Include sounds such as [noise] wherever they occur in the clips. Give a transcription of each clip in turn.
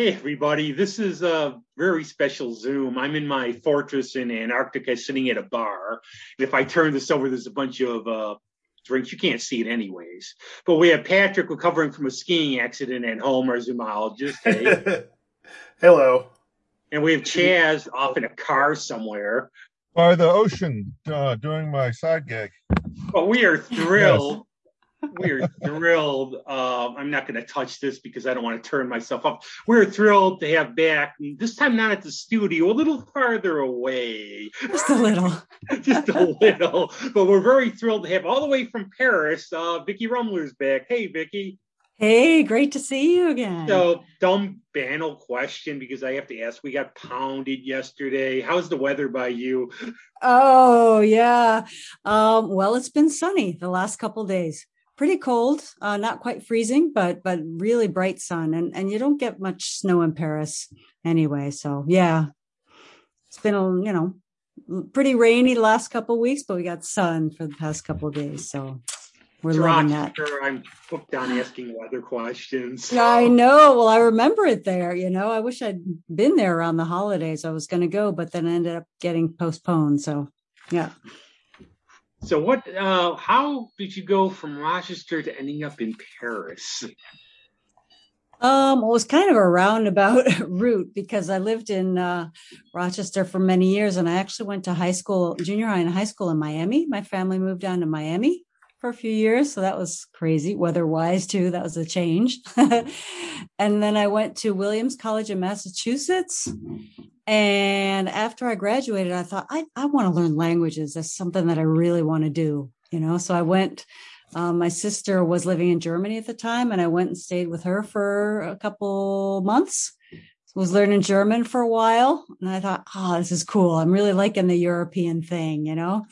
Hey, everybody. This is a very special Zoom. I'm in my fortress in Antarctica sitting at a bar. And if I turn this over, there's a bunch of uh, drinks. You can't see it anyways. But we have Patrick recovering from a skiing accident at home, our zoologist. Hey. [laughs] Hello. And we have Chaz off in a car somewhere. By the ocean, uh, doing my side gig. But we are thrilled we're thrilled. Uh, I'm not going to touch this because I don't want to turn myself up. We're thrilled to have back this time not at the studio, a little farther away. Just a little. [laughs] Just a little. But we're very thrilled to have all the way from Paris, uh, Vicki Rumler's back. Hey, Vicky. Hey, great to see you again. So, dumb, banal question because I have to ask. We got pounded yesterday. How's the weather by you? Oh, yeah. Um, well, it's been sunny the last couple days pretty cold, uh, not quite freezing, but but really bright sun, and and you don't get much snow in Paris anyway. So yeah, it's been a you know pretty rainy the last couple weeks, but we got sun for the past couple of days. So we're loving that. I'm hooked on asking weather questions. I know. Well, I remember it there. You know, I wish I'd been there around the holidays. I was going to go, but then I ended up getting postponed. So yeah. So what? Uh, how did you go from Rochester to ending up in Paris? Um, it was kind of a roundabout [laughs] route because I lived in uh, Rochester for many years, and I actually went to high school, junior high and high school in Miami. My family moved down to Miami for a few years, so that was crazy weather-wise too. That was a change. [laughs] and then I went to Williams College in Massachusetts, and after I graduated, I thought, I, I want to learn languages. That's something that I really want to do, you know? So I went, um, my sister was living in Germany at the time, and I went and stayed with her for a couple months. Was learning German for a while, and I thought, oh, this is cool. I'm really liking the European thing, you know?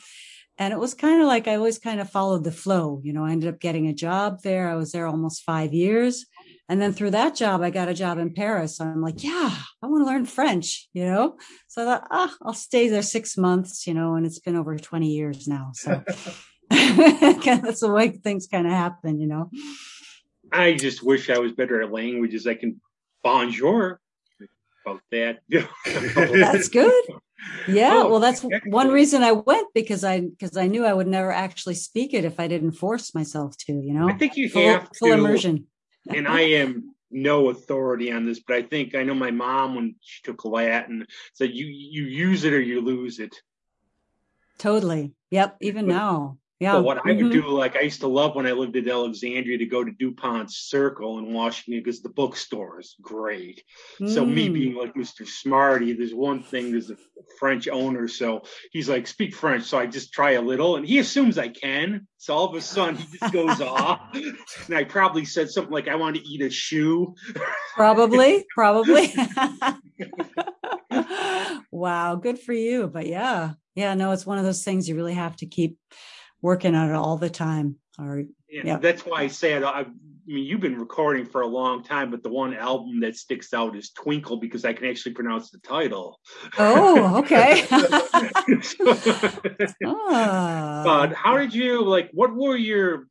And it was kind of like I always kind of followed the flow. You know, I ended up getting a job there. I was there almost five years. And then through that job, I got a job in Paris. So I'm like, yeah, I want to learn French, you know? So I thought, ah, I'll stay there six months, you know, and it's been over 20 years now. So [laughs] [laughs] that's the way things kind of happen, you know? I just wish I was better at languages. I can bonjour about that. [laughs] that's good. Yeah, oh, well, that's excellent. one reason I went because I because I knew I would never actually speak it if I didn't force myself to. You know, I think you full, have full immersion and [laughs] I am no authority on this, but I think I know my mom when she took Latin said you you use it or you lose it. Totally. Yep. Even but, now. Yeah. But what mm-hmm. I would mm-hmm. do, like I used to love when I lived in Alexandria to go to DuPont Circle in Washington because the bookstore is great. Mm. So me mm. being like Mr. Smarty, there's one thing, there's a French owner. So he's like, speak French. So I just try a little and he assumes I can. So all of a sudden he just goes off. [laughs] And I probably said something like, I want to eat a shoe. Probably, [laughs] probably. [laughs] wow. Good for you. But yeah. Yeah. No, it's one of those things you really have to keep working on it all the time. Or yeah, yeah. that's why I said I, I mean you've been recording for a long time, but the one album that sticks out is Twinkle because I can actually pronounce the title. Oh, okay. [laughs] [laughs] ah. But how did you like? What were your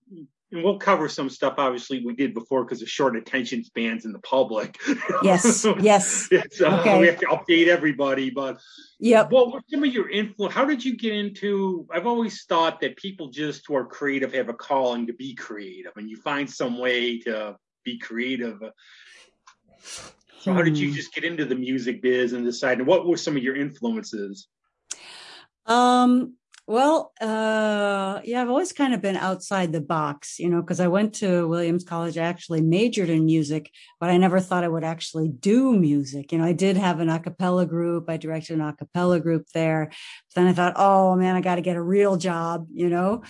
and we'll cover some stuff obviously we did before because of short attention spans in the public. [laughs] Yes yes. Uh, okay. we have to update everybody but yeah what were some of your influence how did you get into i've always thought that people just who are creative have a calling to be creative and you find some way to be creative. So how did you hmm. just get into the music biz and decide and what were some of your influences? Um well, uh, yeah, I've always kind of been outside the box, you know, because I went to Williams College. I actually majored in music, but I never thought I would actually do music. You know, I did have an a cappella group. I directed an a cappella group there. But then I thought, oh man, I got to get a real job, you know.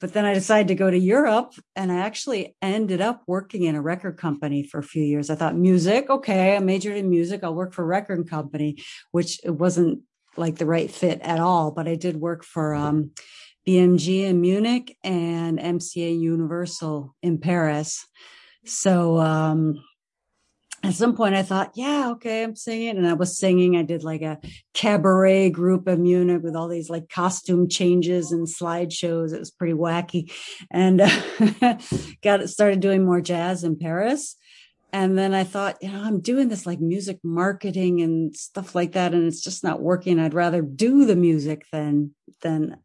But then I decided to go to Europe and I actually ended up working in a record company for a few years. I thought music, okay, I majored in music. I'll work for a record company, which it wasn't like the right fit at all. But I did work for um, BMG in Munich and MCA Universal in Paris. So um, at some point I thought, yeah, okay, I'm singing. And I was singing. I did like a cabaret group in Munich with all these like costume changes and slideshows. It was pretty wacky. And uh, [laughs] got started doing more jazz in Paris. And then I thought, you know, I'm doing this like music marketing and stuff like that, and it's just not working. I'd rather do the music than than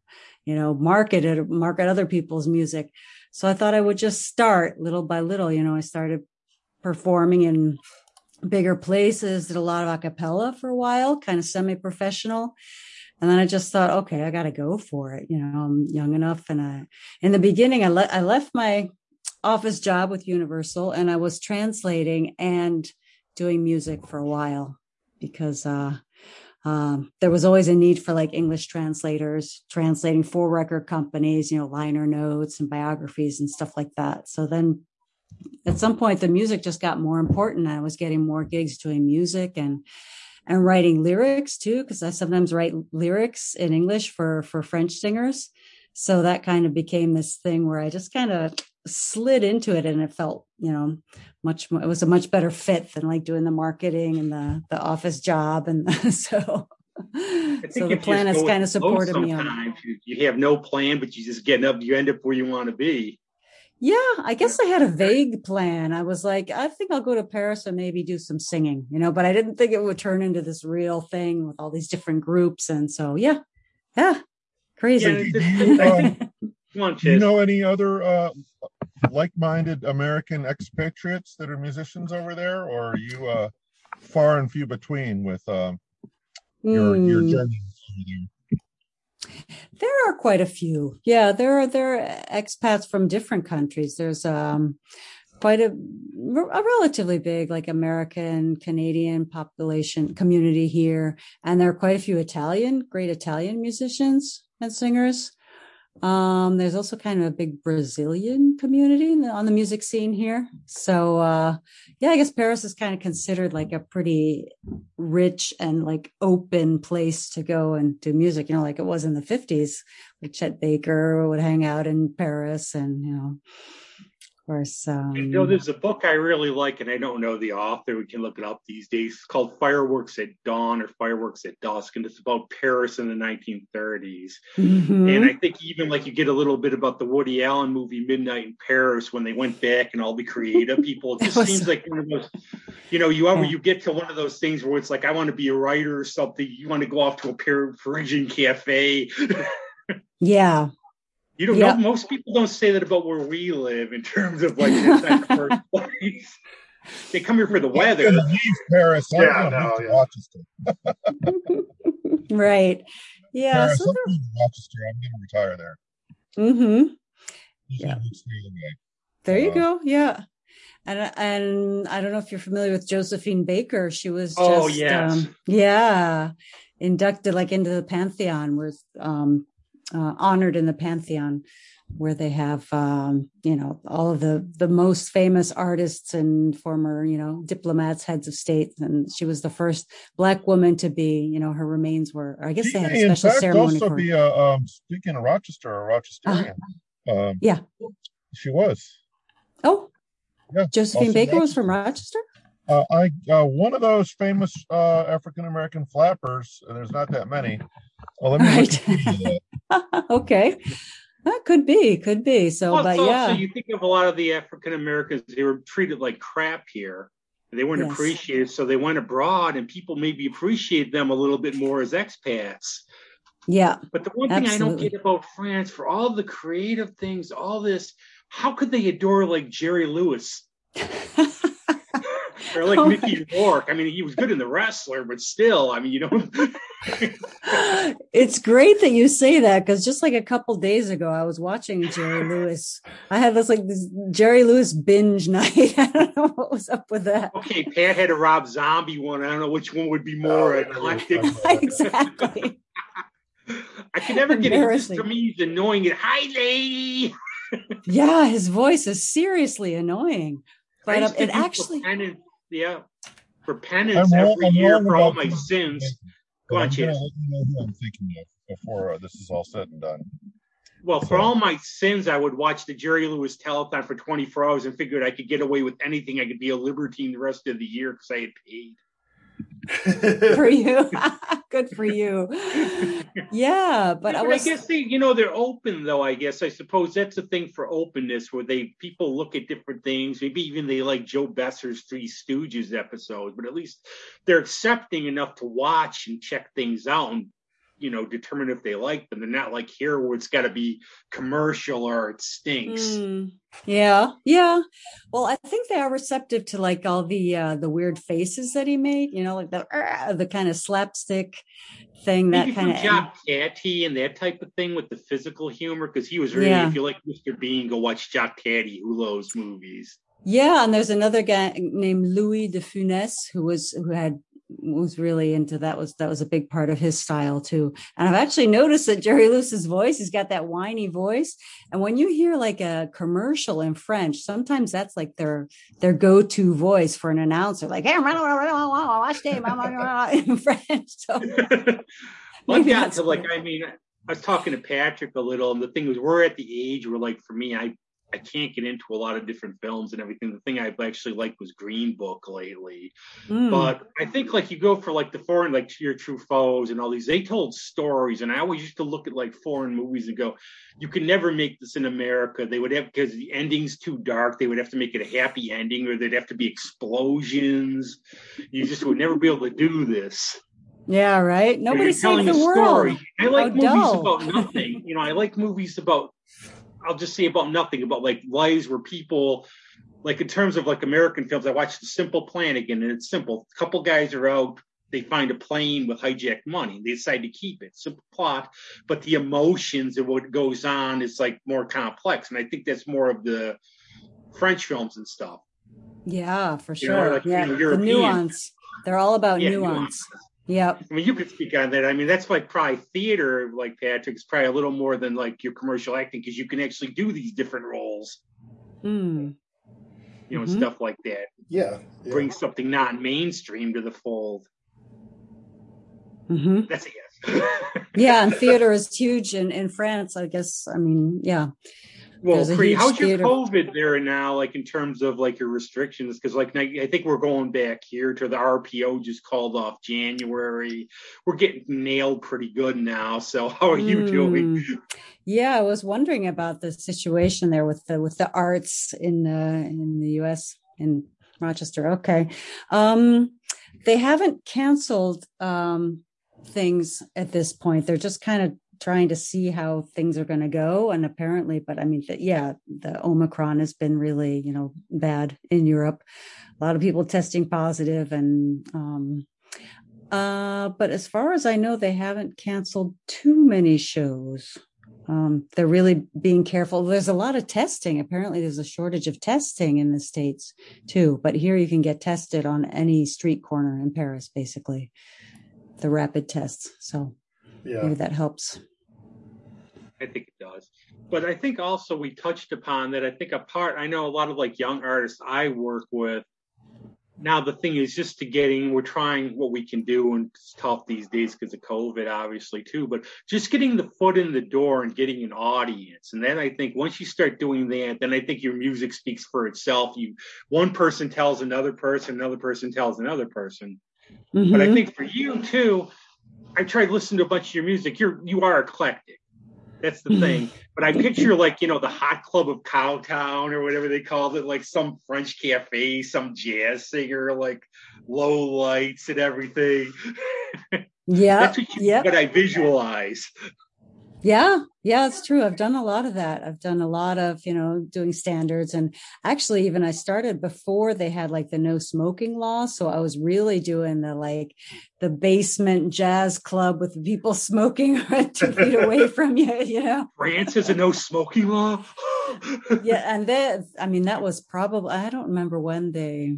you know market it, market other people's music. So I thought I would just start little by little. You know, I started performing in bigger places, did a lot of acapella for a while, kind of semi-professional. And then I just thought, okay, I got to go for it. You know, I'm young enough. And I, in the beginning, I, le- I left my office job with Universal and I was translating and doing music for a while because uh, um, there was always a need for like English translators translating for record companies, you know, liner notes and biographies and stuff like that. So then at some point, the music just got more important. I was getting more gigs doing music and and writing lyrics too, because I sometimes write lyrics in English for for French singers. So that kind of became this thing where I just kind of slid into it and it felt you know much more, it was a much better fit than like doing the marketing and the the office job and [laughs] so so the plan has kind of supported me on you, you have no plan but you just getting up you end up where you want to be. Yeah i guess i had a vague plan. I was like i think i'll go to paris and maybe do some singing you know but i didn't think it would turn into this real thing with all these different groups. And so yeah yeah crazy yeah, [laughs] um, do you know any other uh, like-minded American expatriates that are musicians over there, or are you uh, far and few between with uh, your mm. your hmm. journey there are quite a few. Yeah, there are there are expats from different countries. There's um quite a, a relatively big like American Canadian population community here, and there are quite a few Italian, great Italian musicians and singers. Um, there's also kind of a big Brazilian community on the music scene here. So, uh, yeah, I guess Paris is kind of considered like a pretty rich and like open place to go and do music, you know, like it was in the 50s. Like Chet Baker would hang out in Paris and, you know, course. Um, you know, there's a book I really like, and I don't know the author. We can look it up these days. It's called Fireworks at Dawn or Fireworks at Dusk, and it's about Paris in the 1930s. Mm-hmm. And I think even like you get a little bit about the Woody Allen movie Midnight in Paris when they went back and all the creative people. It [laughs] just was... seems like one of those, you know, you ever yeah. you get to one of those things where it's like I want to be a writer or something. You want to go off to a Parisian cafe. [laughs] yeah you don't know. Most people don't say that about where we live in terms of like the first [laughs] place. They come here for the weather. Leave Paris. Yeah, no, yeah. [laughs] right. Yeah. Paris, so Rochester. I'm going to retire there. Mm-hmm. Yeah. There you uh, go. Yeah. And and I don't know if you're familiar with Josephine Baker. She was oh, just yes. um, yeah inducted like into the pantheon with um uh, honored in the pantheon where they have um, you know all of the the most famous artists and former you know diplomats heads of state. And she was the first black woman to be you know her remains were i guess she they had a special in fact, ceremony also for be a, um, speaking of rochester a rochesterian. Uh, um, yeah. she was. Oh. Yeah josephine baker was from rochester uh, I uh, one of those famous uh, African American flappers. and There's not that many. Well, let me right. [laughs] okay. That could be, could be. So, well, but also, yeah. you think of a lot of the African Americans, they were treated like crap here. They weren't yes. appreciated. So they went abroad and people maybe appreciate them a little bit more as expats. Yeah. But the one absolutely. thing I don't get about France, for all the creative things, all this, how could they adore like Jerry Lewis? [laughs] or like oh Mickey Rourke. I mean, he was good in The Wrestler, but still, I mean, you know. [laughs] it's great that you say that because just like a couple days ago, I was watching Jerry [laughs] Lewis. I had this like this Jerry Lewis binge [laughs] night. I don't know what was up with that. Okay, Pat had a Rob Zombie one. I don't know which one would be more oh, eclectic. exactly. I can never get it. For me, he's annoying. Hi, lady. yeah, his voice is seriously annoying. But um, it actually yeah, for penance I'm every year for all my sins. Go on, Chance. know who I'm thinking of before uh, this is all said and done. Well, for all my sins, I would watch the Jerry Lewis telethon for 24 hours and figured I could get away with anything. I could be a libertine the rest of the year because I had paid. [laughs] for you. [laughs] Good for you. Yeah, but, yeah, I, but was, I guess they, you know, they're open though. I guess I suppose that's a thing for openness, where they people look at different things. Maybe even they like Joe Besser's Three Stooges episode, but at least they're accepting enough to watch and check things out and you know determine if they like them. They're not like here where it's got to be commercial or it stinks. Mm, yeah, yeah. Well, I think they are receptive to like all the uh the weird faces that he made. You know, like the uh, the kind of slapstick thing. That kind of Jacques Tati and that type of thing with the physical humor because he was really. Yeah. If you like Mr. Bean, go watch Jacques Tati, Hulot's movies. Yeah, and there's another guy named Louis de Funès who was who had was really into that was that was a big part of his style too. And i've actually noticed that jerry lewis's voice he's got that whiny voice. And when you hear like a commercial in french sometimes that's like their their go-to voice for an announcer like hey watch day in [laughs] french. So [laughs] well, yeah, so like i mean I was talking to Patrick a little, and the thing was, we're at the age where, like, for me, I I can't get into a lot of different films and everything. The thing I've actually liked was Green Book lately. Mm. But I think like you go for like the foreign, like your Truffauts and all these, they told stories. And I always used to look at like foreign movies and go, you can never make this in America. They would have, because the ending's too dark, they would have to make it a happy ending or there'd have to be explosions. You just would never be able to do this. Yeah, right. Nobody telling the a world. story. I like How movies dull. about nothing. You know, I like movies about I'll just say about nothing about like lives where people like in terms of like American films, I watched The Simple Plan again, and it's simple. A couple guys are out, they find a plane with hijacked money, they decide to keep it. Simple plot, but the emotions and what goes on is like more complex, and I think that's more of the French films and stuff. Yeah, for sure. You know, like, yeah, you know, the nuance. They're all about yeah, nuance. nuance. Yep. I mean, you could speak on that. I mean, that's like probably theater, like Patrick's probably a little more than like your commercial acting because you can actually do these different roles. Mm. You know, mm-hmm. stuff like that. Yeah, yeah. Bring something not mainstream to the fold. Mm-hmm. That's a yes. yeah, [laughs] and theater is huge in, in France, I guess. I mean, yeah. Well, Cree, how's your COVID there now, like in terms of like your restrictions? Because like I think we're going back here to the RPO just called off January. We're getting nailed pretty good now. So [laughs] how are you mm. doing? Yeah, I was wondering about the situation there with the with the arts in the in the U.S. in Rochester. Okay, um, they haven't canceled um, things at this point. They're just kind of trying to see how things are going to go. And apparently, but I mean, the, yeah, the Omicron has been really, you know, bad in Europe. A lot of people testing positive and, um, uh, but as far as I know, they haven't canceled too many shows. Um, they're really being careful. There's a lot of testing. Apparently, there's a shortage of testing in the States too. But here you can get tested on any street corner in Paris, basically, the rapid tests. So yeah. maybe that helps. I think it does. But I think also we touched upon that. I think a part, I know a lot of like young artists I work with. Now, the thing is just to getting, we're trying what we can do, and it's tough these days because of COVID, obviously, too, but just getting the foot in the door and getting an audience. And then I think once you start doing that, then I think your music speaks for itself. You, one person tells another person, another person tells another person. Mm-hmm. But I mm-hmm. think for you too, I tried listening to a bunch of your music. You're, you are eclectic that's the thing. [laughs] But I picture like, you know, the hot club of Cowtown or whatever they called it, like some French cafe, some jazz singer, like low lights and everything. [laughs] Yeah. that's what, you, what I visualize. Yeah, yeah, it's true. I've done a lot of that. I've done a lot of, you know, doing standards. And actually, even I started before they had like the no smoking law. So I was really doing the like the basement jazz club with people [laughs] smoking [laughs] two feet away [laughs] from you, you know. France has a no smoking law. [gasps] yeah. And that, I mean, that was probably, I don't remember when they,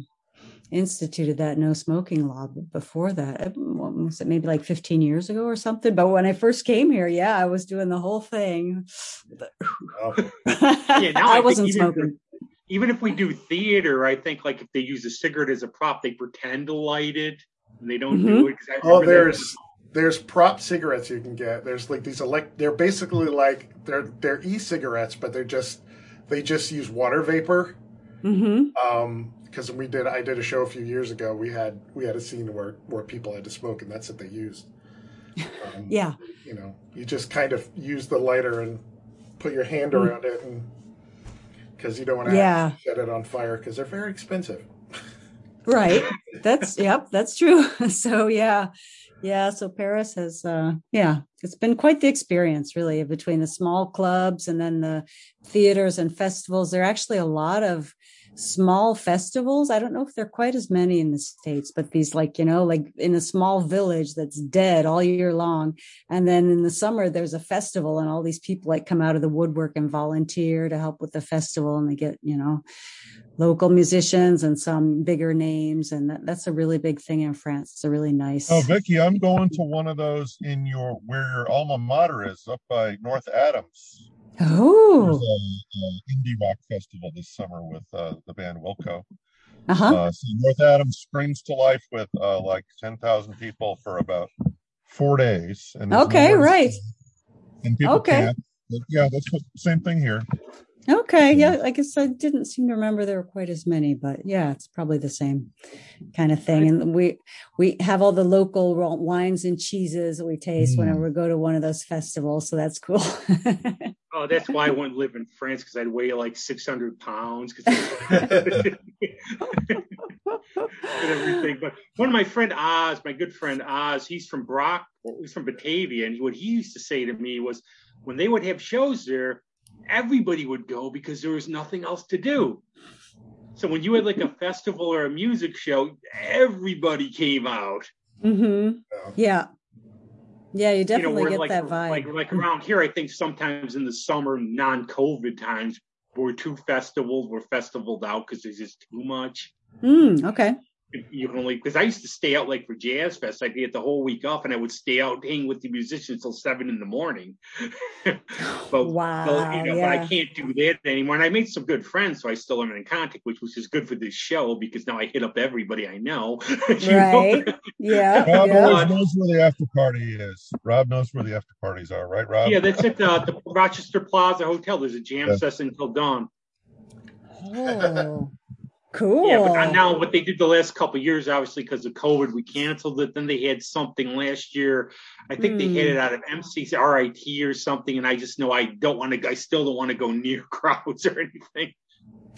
instituted that no smoking law before that was it maybe like 15 years ago or something but when i first came here yeah i was doing the whole thing oh. [laughs] yeah, I, I wasn't even, smoking even if we do theater i think like if they use a cigarette as a prop they pretend to light it and they don't mm-hmm. do it oh there's there's prop cigarettes you can get there's like these elect they're basically like they're they're e-cigarettes but they're just they just use water vapor mm-hmm. um because we did I did a show a few years ago. We had we had a scene where where people had to smoke, and that's what they used. [laughs] Um, yeah, you know, you just kind of use the lighter and put your hand mm. around it, and because you don't want to yeah. set it on fire because they're very expensive. [laughs] right. That's yep. That's true. [laughs] so yeah, yeah. So Paris has uh, yeah, it's been quite the experience really between the small clubs and then the theaters and festivals. There are actually a lot of small festivals. I don't know if they're quite as many in the States, but these like, you know, like in a small village that's dead all year long. And then in the summer, there's a festival and all these people like come out of the woodwork and volunteer to help with the festival. And they get, you know, local musicians and some bigger names. And that, that's a really big thing in France. It's a really nice. Oh, Vicki, I'm going to one of those in your, where your alma mater is up by North Adams. Oh, There's a, a indie rock festival this summer with uh, the band Wilco. Uh-huh. Uh, so North Adams springs to life with uh, like ten thousand people for about four days. And okay, right. And people okay. Can't, yeah, that's what same thing here. Okay, yeah, I guess I didn't seem to remember there were quite as many, but yeah, it's probably the same kind of thing. And we we have all the local wines and cheeses that we taste mm. whenever we go to one of those festivals, so that's cool. [laughs] oh, that's why I wouldn't live in France because I'd weigh like six hundred pounds. because [laughs] everything. But one of my friend Oz, my good friend Oz, he's from Brock, he's from Batavia, and what he used to say to me was when they would have shows there everybody would go because there was nothing else to do. So when you had like a festival or a music show, everybody came out. Mm-hmm. Yeah. Yeah, you definitely you know, get like, that vibe. Like, like around here, I think sometimes in the summer, non-COVID times, where two festivals were festivaled out because there's just too much. Mm, okay you can only because I used to stay out like for Jazz Fest. I'd get the whole week off, and I would stay out hang with the musicians till seven in the morning. [laughs] but wow, but, you know, yeah. but I can't do that anymore. And I made some good friends, so I still am in contact, which was just good for this show because now I hit up everybody I know. [laughs] right? yeah. [laughs] Rob yeah. always knows where the after party is. Rob knows where the after parties are, right, Rob? Yeah, that's at the, the Rochester Plaza Hotel. There's a jam yeah. session until dawn. Oh. Cool. Yeah, but now what they did the last couple years, obviously because of COVID, we canceled it. Then they had something last year. I think mm. they had it hmm. out of MCRIT or something. And I just know I don't want to. I still don't want to go near [laughs] crowds or anything.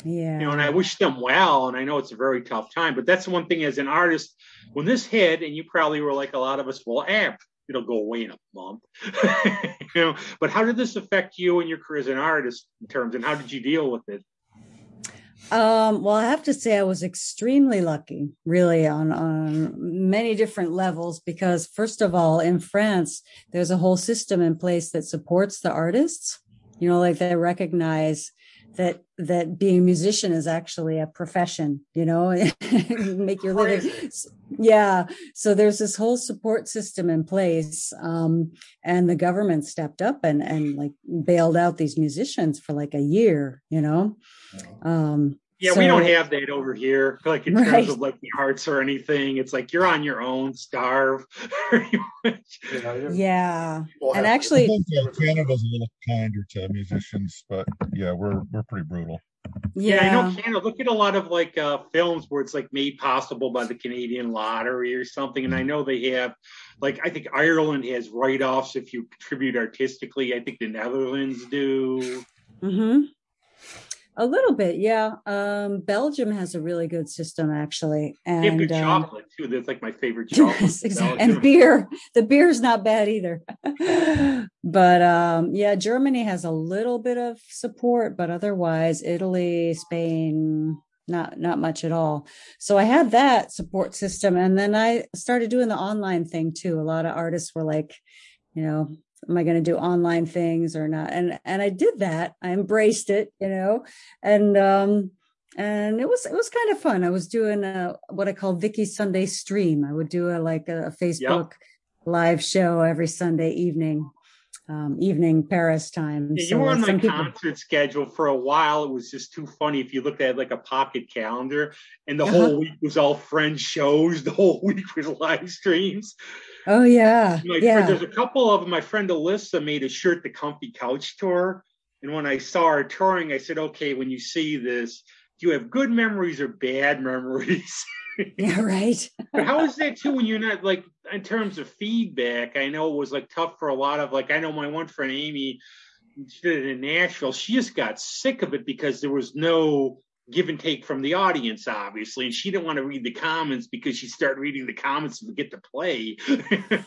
Yeah. You know, and I wish them well. And I know it's a very tough time, but that's one thing as an artist. When this hit, and you probably were like a lot of us, well, eh, it'll go away in a month. [laughs] you know, but how did this affect you and your career as an artist in terms, and how did you deal with it? Um, well, I have to say I was extremely lucky, really, on, on many different levels, because first of all, in France, there's a whole system in place that supports the artists. You know, like they recognize that that being a musician is actually a profession you know? [laughs] Make your living. Yeah. So there's this whole support system in place um, and the government stepped up and and like bailed out these musicians for like a year you know? Um, yeah, so, we don't have that over here. Like in right. terms of like the arts or anything, it's like you're on your own, starve. [laughs] yeah, and actually, Canada's a little kinder to musicians, but yeah, we're we're pretty brutal. Yeah. yeah, I know Canada. Look at a lot of like uh, films where it's like made possible by the Canadian lottery or something, and I know they have, like, I think Ireland has write-offs if you contribute artistically. I think the Netherlands do. Mm-hmm. A little bit, yeah. Um, Belgium has a really good system actually, and good um, chocolate too. That's like my favorite [laughs] chocolate. Yes, exactly. And beer. The beer's not bad either. [laughs] but um, yeah, Germany has a little bit of support, but otherwise, Italy, Spain, not not much at all. So I had that support system, and then I started doing the online thing too. A lot of artists were like, you know, am I going to do online things or not? And and I did that. I embraced it, you know, and um and it was it was kind of fun. I was doing a what I call Vicky Sunday stream. I would do a like a, Facebook yep. live show every Sunday evening. Um, evening Paris time. Yeah, so you were on my people... concert schedule for a while. It was just too funny if you looked at like a pocket calendar, and the uh-huh. whole week was all friend shows. [laughs] The whole week was live streams. Oh yeah, my yeah. Friend, there's a couple of them. My friend Alyssa made a shirt, the Comfy Couch Tour, and when I saw her touring, I said, "Okay, when you see this, do you have good memories or bad memories? [laughs] yeah, right. but how is that too when you're not like in terms of feedback? I know it was like tough for a lot of like I know my one friend Amy she did it in Nashville. She just got sick of it because there was no give and take from the audience, obviously, and she didn't want to read the comments because she started reading the comments to get to play. [laughs]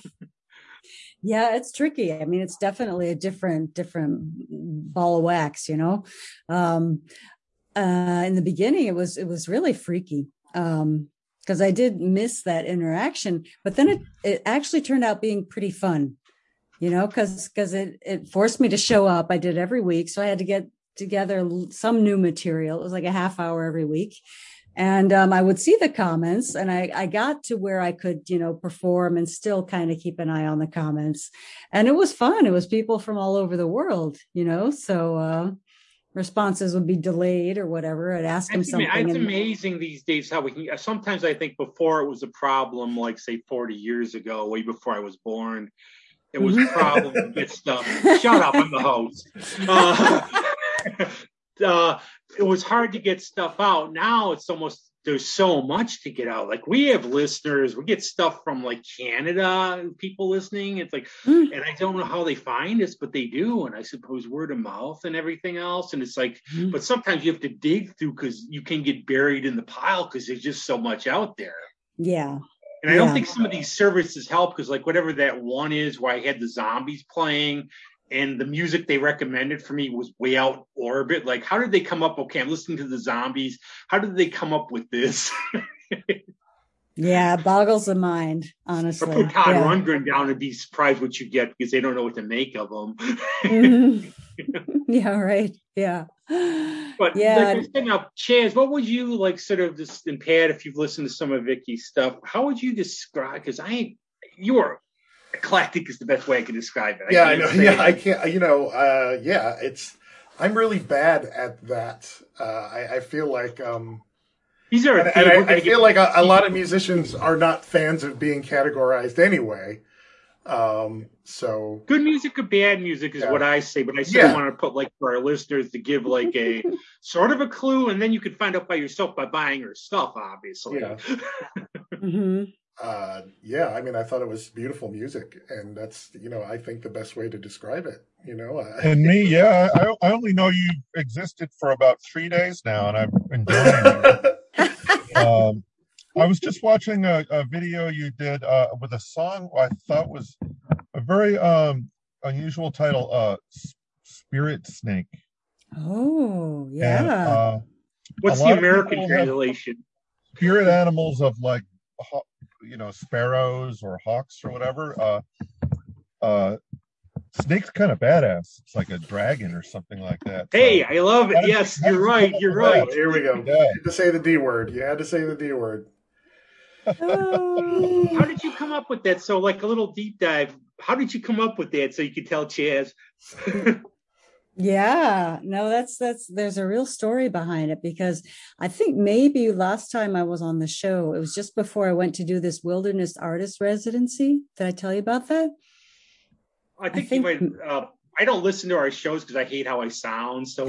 yeah it's tricky i mean it's definitely a different different ball of wax you know um uh in the beginning it was it was really freaky um because i did miss that interaction but then it it actually turned out being pretty fun you know because because it it forced me to show up. I did every week so i had to get together some new material. It was like a half hour every week. And um, I would see the comments, and I, I got to where I could, you know, perform and still kind of keep an eye on the comments, and it was fun. It was people from all over the world, you know, so uh, responses would be delayed or whatever. I'd ask them something. It's amazing these days how we can. Sometimes I think before it was a problem, like say forty years ago, way before I was born. It was a mm-hmm. problem to get stuff. [laughs] Shut up! I'm the host. Uh, [laughs] uh, it was hard to get stuff out. Now it's almost there's so much to get out. Like we have listeners, we get stuff from like Canada, people listening. It's like, mm. and I don't know how they find us, but they do. And I suppose word of mouth and everything else. And it's like, mm. but sometimes you have to dig through because you can get buried in the pile because there's just so much out there. Yeah. And I don't think some of these services help because, like, whatever that one is where I had the zombies playing, and the music they recommended for me was way out orbit. Like, how did they come up? Okay, I'm listening to the zombies. How did they come up with this? [laughs] yeah, boggles the mind, honestly. Or put Todd yeah. Rundgren down and be surprised what you get because they don't know what to make of them. mm-hmm. [laughs] Yeah, right. Yeah. [sighs] But yeah, like, now, Chaz, what would you like, sort of, just in Pat, if you've listened to some of Vicky's stuff, how would you describe? Because I, you are eclectic is the best way I can describe it. I yeah, I know. Yeah, I can't. You know, uh, yeah, it's. I'm really bad at that. Uh, I, I, feel like. Um, These are. And, and I, I feel like a, a, lot of musicians are not fans of being categorized anyway. Um, so good music or bad music is yeah. what I say, but I still yeah. want to put like for our listeners to give like a [laughs] sort of a clue, and then you can find out by yourself by buying her stuff, obviously. Yeah. [laughs] mm-hmm uh, yeah, I mean, I thought it was beautiful music, and that's you know, I think the best way to describe it. You know, uh, and me, yeah, I, I only know you existed for about three days now, and I'm enjoying it. [laughs] um, I was just watching a, a video you did uh, with a song I thought was a very um, unusual title, uh, "Spirit Snake." Oh, yeah. And, uh, What's the American translation? Spirit animals of like you know sparrows or hawks or whatever. Uh, uh, snake's kind of badass. It's like a dragon or something like that. Hey, so, I love it. Yes, you're right. You're right. Here we go. You had to say the D word. You had to say the D word. [laughs] how did you come up with that? So, like a little deep dive. How did you come up with that so you could tell Chaz? [laughs] Yeah, no, that's that's there's a real story behind it because I think maybe last time I was on the show, it was just before I went to do this wilderness artist residency. Did I tell you about that? I think, I think you might. Uh, I don't listen to our shows because I hate how I sound. So, [laughs] [laughs]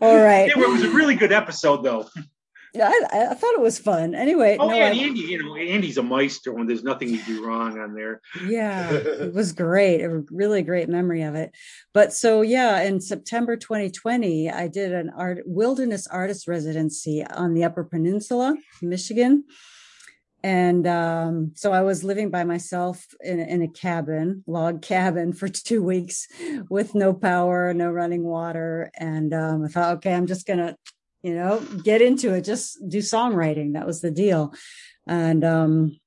all right. It was a really good episode, though. Yeah, I, I, thought it was fun. Anyway, oh no, yeah, I, Andy, you know, Andy's a meister when there's nothing you do wrong on there. Yeah, [laughs] it was great. A really great memory of it. But so yeah, in September 2020, I did an art wilderness artist residency on the Upper Peninsula, Michigan. And um, so I was living by myself in, in a cabin, log cabin, for [laughs] two weeks with no power, no running water. And um, I thought, okay, I'm just gonna you know, get into it, just do songwriting. That was the deal. And, um,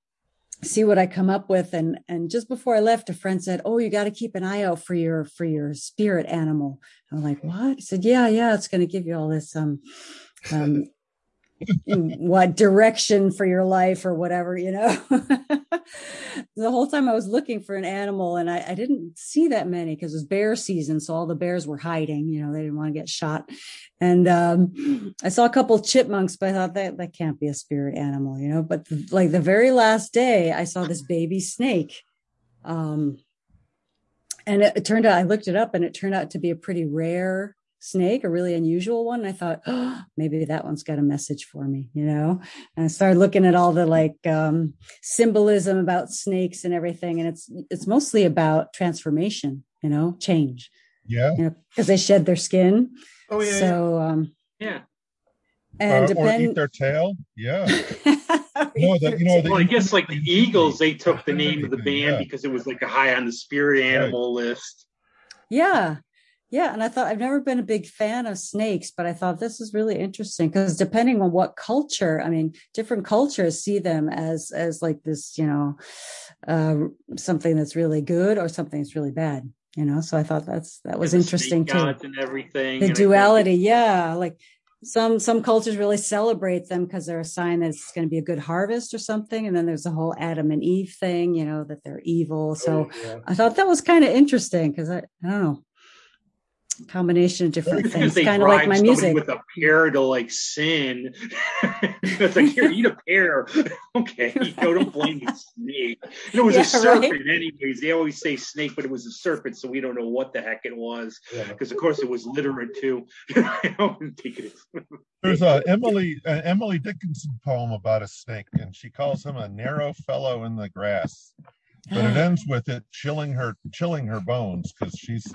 see what I come up with. And, and just before I left, a friend said, Oh, you got to keep an eye out for your, for your spirit animal. I'm like, what? He said, yeah, yeah, it's going to give you all this, um, um, what direction for your life or whatever, you know. [laughs] the whole time I was looking for an animal and I, I didn't see that many because it was bear season. So all the bears were hiding, you know, they didn't want to get shot. And um, I saw a couple chipmunks, but I thought that that can't be a spirit animal, you know. But the, like the very last day, I saw this baby snake. Um, and it, it turned out I looked it up and it turned out to be a pretty rare snake, a really unusual one. I thought, oh, [gasps] maybe that one's got a message for me, you know? And I started looking at all the like um, symbolism about snakes and everything. And it's it's mostly about transformation, you know, change. Yeah. You know, because they shed their skin. Oh yeah. So um yeah. And uh, depend- or eat their tail. Yeah. no, [laughs] the, you know, the, well, I guess like the Eagles, they took the name of the band yeah. because it was like a high on the spirit animal right. list. Yeah. Yeah, and I thought I've never been a big fan of snakes, but I thought this is really interesting because depending on what culture, I mean, different cultures see them as as like this, you know, uh, something that's really good or something that's really bad. You know, so I thought that's that was interesting too. And everything, the and duality, yeah, like some some cultures really celebrate them because they're a sign that it's going to be a good harvest or something and then there's the whole adam and eve thing you know that they're evil so oh, yeah. i thought that was kind of interesting because I, I don't know combination of different things, kind of like my music. With a pear to like sin, [laughs] it's like here, eat a pear. [laughs] okay, you know, don't blame the snake. And it was yeah, a serpent, right? anyways. They always say snake, but it was a serpent, so we don't know what the heck it was. Because yeah. of course it was literate too. [laughs] There's a Emily uh, Emily Dickinson poem about a snake, and she calls him a narrow fellow in the grass. But it [gasps] ends with it chilling her chilling her bones because she's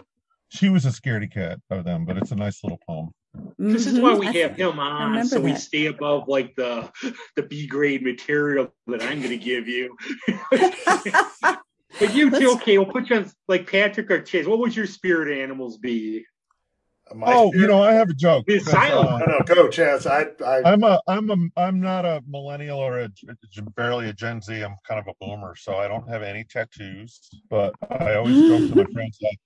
she was a scaredy cat of them, but it's a nice little poem. This is why we mm-hmm. have him on, so that. we stay above like the the B grade material that I'm going to give you. [laughs] but you too, okay? We'll put you on like Patrick or Chase. What would your spirit animals be? My oh, spirit? you know, I have a joke. It's silent. Uh, no, no, go, Chaz. I, I, I'm a, I'm a, I'm not a millennial or a, barely a Gen Z. I'm kind of a boomer, so I don't have any tattoos. But I always joke to my [gasps] friends that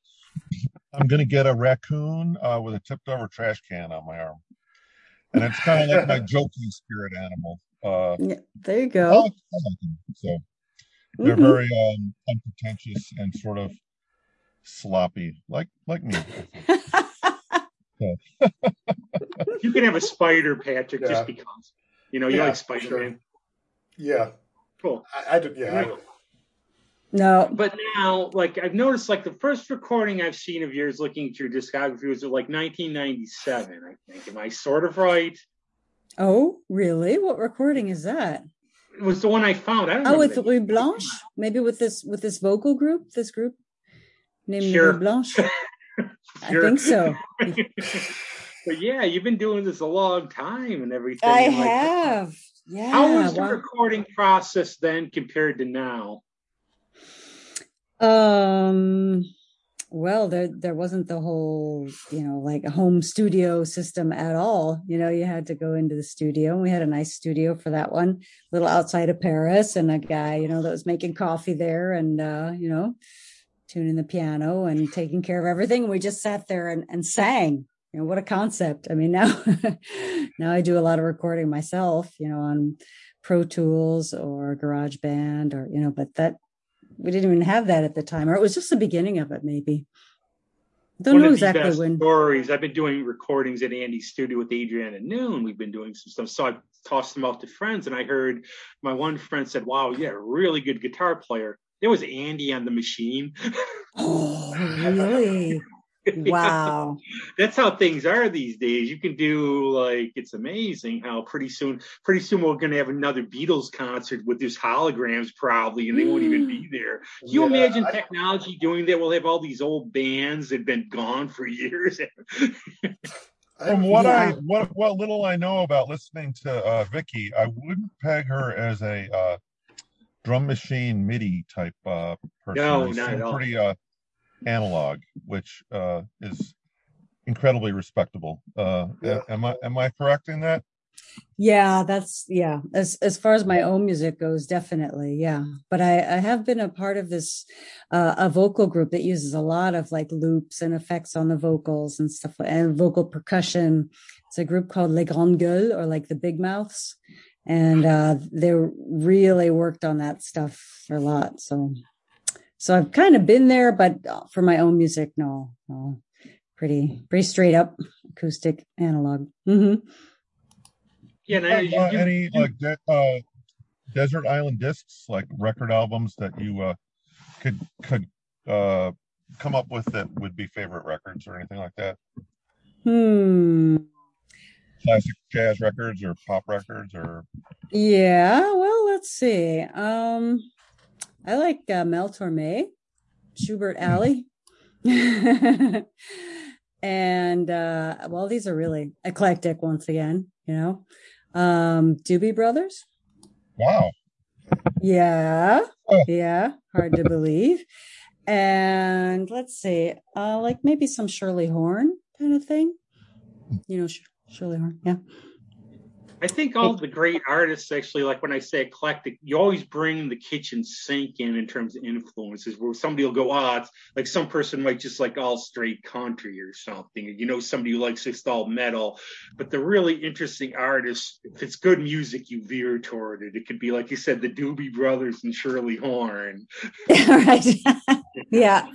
I'm going to get a raccoon uh, with a tipped over trash can on my arm. And it's kind of like my [laughs] joking spirit animal. Uh, yeah, there you go. I like, I like them. So they're mm-hmm. very um, unpretentious and sort of sloppy, like like me. [laughs] [laughs] you can have a spider, Patrick, yeah. just because. You know, you yeah, like Spider Man. Sure. Yeah. Cool. I, I did. Yeah. I, no. But now, like I've noticed, like the first recording I've seen of yours looking at your discography was like 1997, I think. Am I sort of right? Oh, really? What recording is that? It was the one I found. I don't oh, with Rue Blanche? Maybe with this with this vocal group, this group named sure. Rue Blanche. sure. [laughs] I think so. [laughs] but yeah, you've been doing this a long time and everything. I like, have. Yeah. How was the recording process then compared to now? Um, well, there there wasn't the whole, you know, like a home studio system at all. You know, you had to go into the studio. And we had a nice studio for that one, a little outside of Paris, and a guy, you know, that was making coffee there and uh, you know, tuning the piano and taking care of everything. We just sat there and, and sang. You know, what a concept. I mean, [laughs] now now I do a lot of recording myself, you know, on Pro Tools or Garage Band or, you know, but that we didn't even have that at the time, or it was just the beginning of it, maybe. Don't One know exactly when. Stories. I've been doing recordings at Andy's studio with Adrian at noon. We've been doing some stuff, so I tossed them out to friends, and I heard my one friend said, "Wow, yeah, really good guitar player." There was Andy on the machine. Oh, [laughs] really? Wow. [laughs] That's how things are these days. You can do like it's amazing how pretty soon pretty soon we're gonna have another Beatles concert with these holograms probably and they won't even be there. Can you yeah, imagine I, technology doing that? We'll have all these old bands that have been gone for years. [laughs] From what yeah. I what what little I know about listening to uh, Vicky, I wouldn't peg her as a uh, drum machine MIDI type uh, person. No, not at all. Pretty uh, analog, which uh, is incredibly respectable. Uh, yeah. Am I am I correct in that? Yeah, that's yeah. As as far as my own music goes, definitely, yeah. But I, I have been a part of this uh, a vocal group that uses a lot of like loops and effects on the vocals and stuff and vocal percussion. It's a group called Les Grandes Gueules or like the Big Mouths, and uh, they really worked on that stuff a lot. So so I've kind of been there, but uh, for my own music, no, no, pretty, pretty straight up acoustic analog. Mm-hmm. Yeah. Now, you, uh, you, any you, like de- uh, desert island discs, like record albums that you uh, could could uh, come up with that would be favorite records or anything like that? Hmm. Classic jazz records or pop records or. Yeah, well, let's see. Um, I like uh, Mel Torme, Shubert hmm. Alley. [laughs] and uh well these are really eclectic once again you know. Um doobie brothers. Wow. Yeah. Oh. yeah. Hard to believe. And let's see uh like maybe some shirley horn kind of thing. You know shirley horn yeah I think all the great artists actually, like when I say eclectic, you always bring the kitchen sink in in terms of influences. Where somebody will go, ah, it's like some person might just like all straight country or something. You know, somebody who likes just all metal. But the really interesting artists, if it's good music, you veer toward it. It could be like you said, the Doobie Brothers and Shirley Horn. [laughs] right. [laughs] yeah,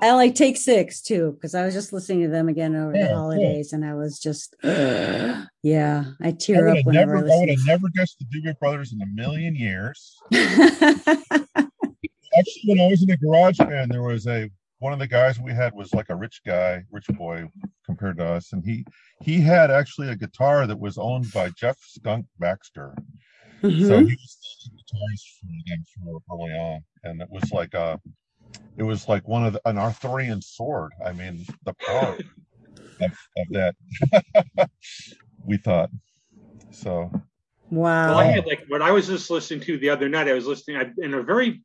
I like Take Six too because I was just listening to them again over the holidays, and I was just, yeah, I tear up have never, I would have never guessed the Doobie Brothers in a million years. [laughs] Actually, when I was in a garage band, there was a one of the guys we had was like a rich guy, rich boy compared to us, and he he had actually a guitar that was owned by Jeff Skunk Baxter. Mm-hmm. So he was the guitarist for them for early on, and it was like a, it was like one of the, an Arthurian sword. I mean, the power of, of that. [laughs] we thought. So wow. Well, I had like what I was just listening to the other night. I was listening I, in a very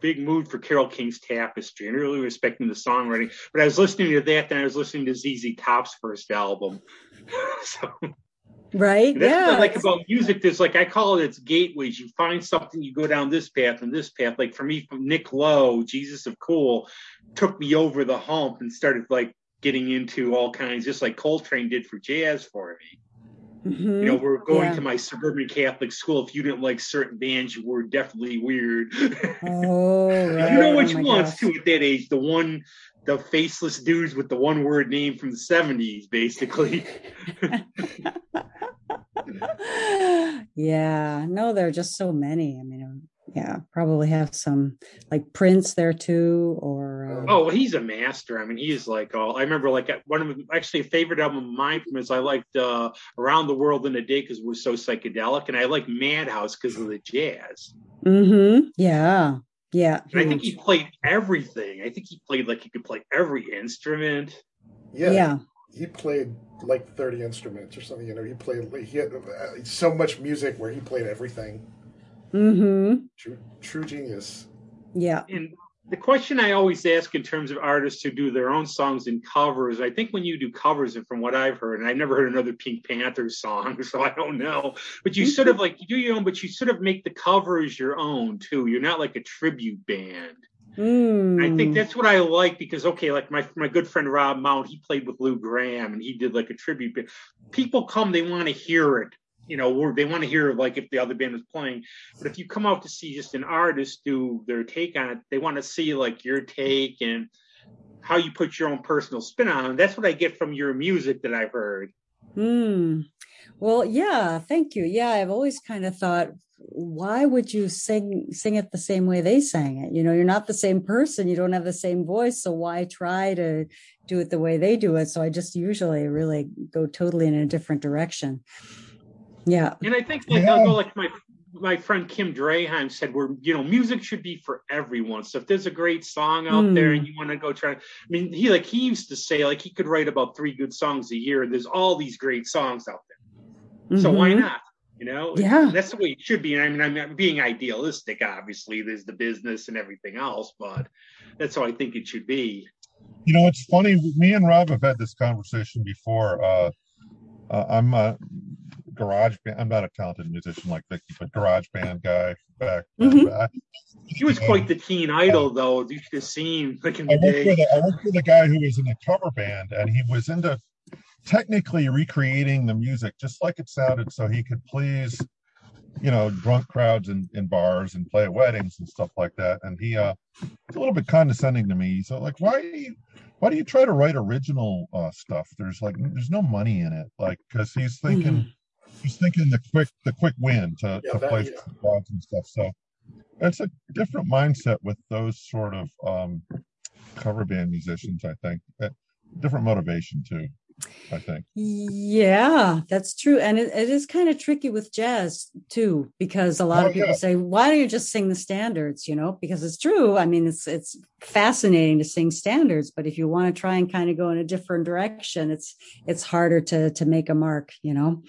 big mood for Carole King's Tapestry and really respecting the songwriting. But I was listening to that, then I was listening to ZZ Top's first album. [laughs] so right that's yeah what I like about music there's like i call it it's gateways you find something you go down this path and this path like for me from nick lowe jesus of cool took me over the hump and started like getting into all kinds just like coltrane did for jazz for me Mm-hmm. You know, we're going yeah. to my suburban Catholic school. If you didn't like certain bands, you were definitely weird. [laughs] Oh, right. you know what oh ones gosh. too at that age. The one, the faceless dudes with the one word name from the '70s, basically. [laughs] [laughs] [laughs] yeah, no, there are just so many. I mean, yeah, probably have some like Prince there too, or um... oh, he's a master. I mean, he's like all. I remember like one of actually a favorite album of mine from is I liked uh, Around the World in a Day because it was so psychedelic, and I like Madhouse because of the jazz. Mm-hmm. Yeah, yeah. I think he played everything. I think he played like he could play every instrument. Yeah. Yeah. He played like 30 instruments or something. You know, he played, he had uh, so much music where he played everything. Mm-hmm. True, true genius. Yeah. And the question I always ask in terms of artists who do their own songs and covers, I think when you do covers, and from what I've heard, and I've never heard another Pink Panther song, [laughs] so I don't know, but you sort of like you do your own, but you sort of make the covers your own too. You're not like a tribute band. Mm. I think that's what I like because okay, like my my good friend Rob Mount, he played with Lou Gramm and he did like a tribute band. People come, they want to hear it you know, they want to hear like if the other band is playing. But if you come out to see just an artist do their take on it, they want to see like your take and how you put your own personal spin on it. That's what I get from your music that I've heard. Hmm. Well, yeah, thank you. Yeah, I've always kind of thought, why would you sing sing it the same way they sang it? You know, you're not the same person, you don't have the same voice, so why try to do it the way they do it? So I just usually really go totally in a different direction. Yeah. And I think like yeah. I'll go like my my friend Kim Draheim said, where you know, music should be for everyone. So if there's a great song out mm. there and you want to go try, I mean, he like he used to say like he could write about three good songs a year. and There's all these great songs out there, mm-hmm. so why mm-hmm. not? You know, yeah, that's the way it should be. I mean, I'm being idealistic. Obviously, there's the business and everything else, but that's how I think it should be. You know, it's funny. Me and Rob have had this conversation before. Uh, uh, I'm a garage band. I'm not a talented musician like Vicky, but garage band guy back. Mm-hmm. back. He was quite the teen idol, though. You should have seen like in the I day. With a, I worked with a guy who was in a cover band, and he was into technically recreating the music just like it sounded, so he could please, you know, drunk crowds in, in bars and play at weddings and stuff like that. And he uh, was a little bit condescending to me. So like, why? do you Why do you try to write original uh, stuff? There's like, there's no money in it. Like, because he's thinking. Mm-hmm he's thinking the quick the quick win to, yeah, to that, play yeah. and stuff. So it's a different mindset with those sort of um, cover band musicians. I think different motivation too. I think. Yeah, that's true. And it, it is kind of tricky with jazz too, because a lot oh, of people yeah. say, why don't you just sing the standards? You know, because it's true. I mean, it's it's fascinating to sing standards, but if you want to try and kind of go in a different direction, it's it's harder to to make a mark, you know.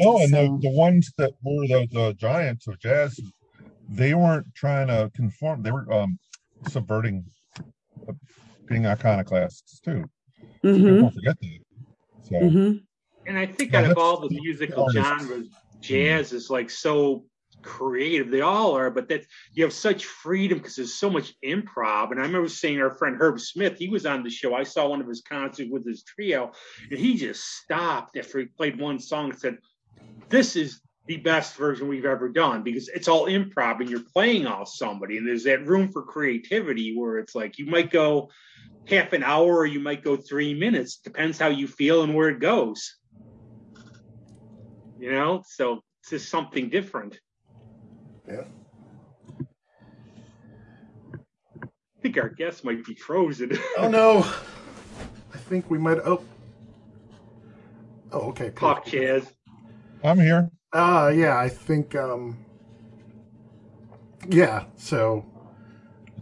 No, and so, the, the ones that were the, the giants of jazz, they weren't trying to conform, they were um subverting uh, being iconoclasts too. Mm-hmm. Don't forget that. So, mm-hmm. and I think out of all the musical genres, jazz is like so creative. They all are, but that you have such freedom because there's so much improv. And I remember seeing our friend Herb Smith. He was on the show. I saw one of his concerts with his trio, and he just stopped after he played one song and said, "This is." The best version we've ever done because it's all improv and you're playing off somebody, and there's that room for creativity where it's like you might go, half an hour or you might go three minutes. Depends how you feel and where it goes. You know, so it's just something different. Yeah. I think our guest might be frozen. [laughs] oh no. I think we might oh Oh okay. Talk Chaz. I'm here. Uh yeah, I think um yeah, so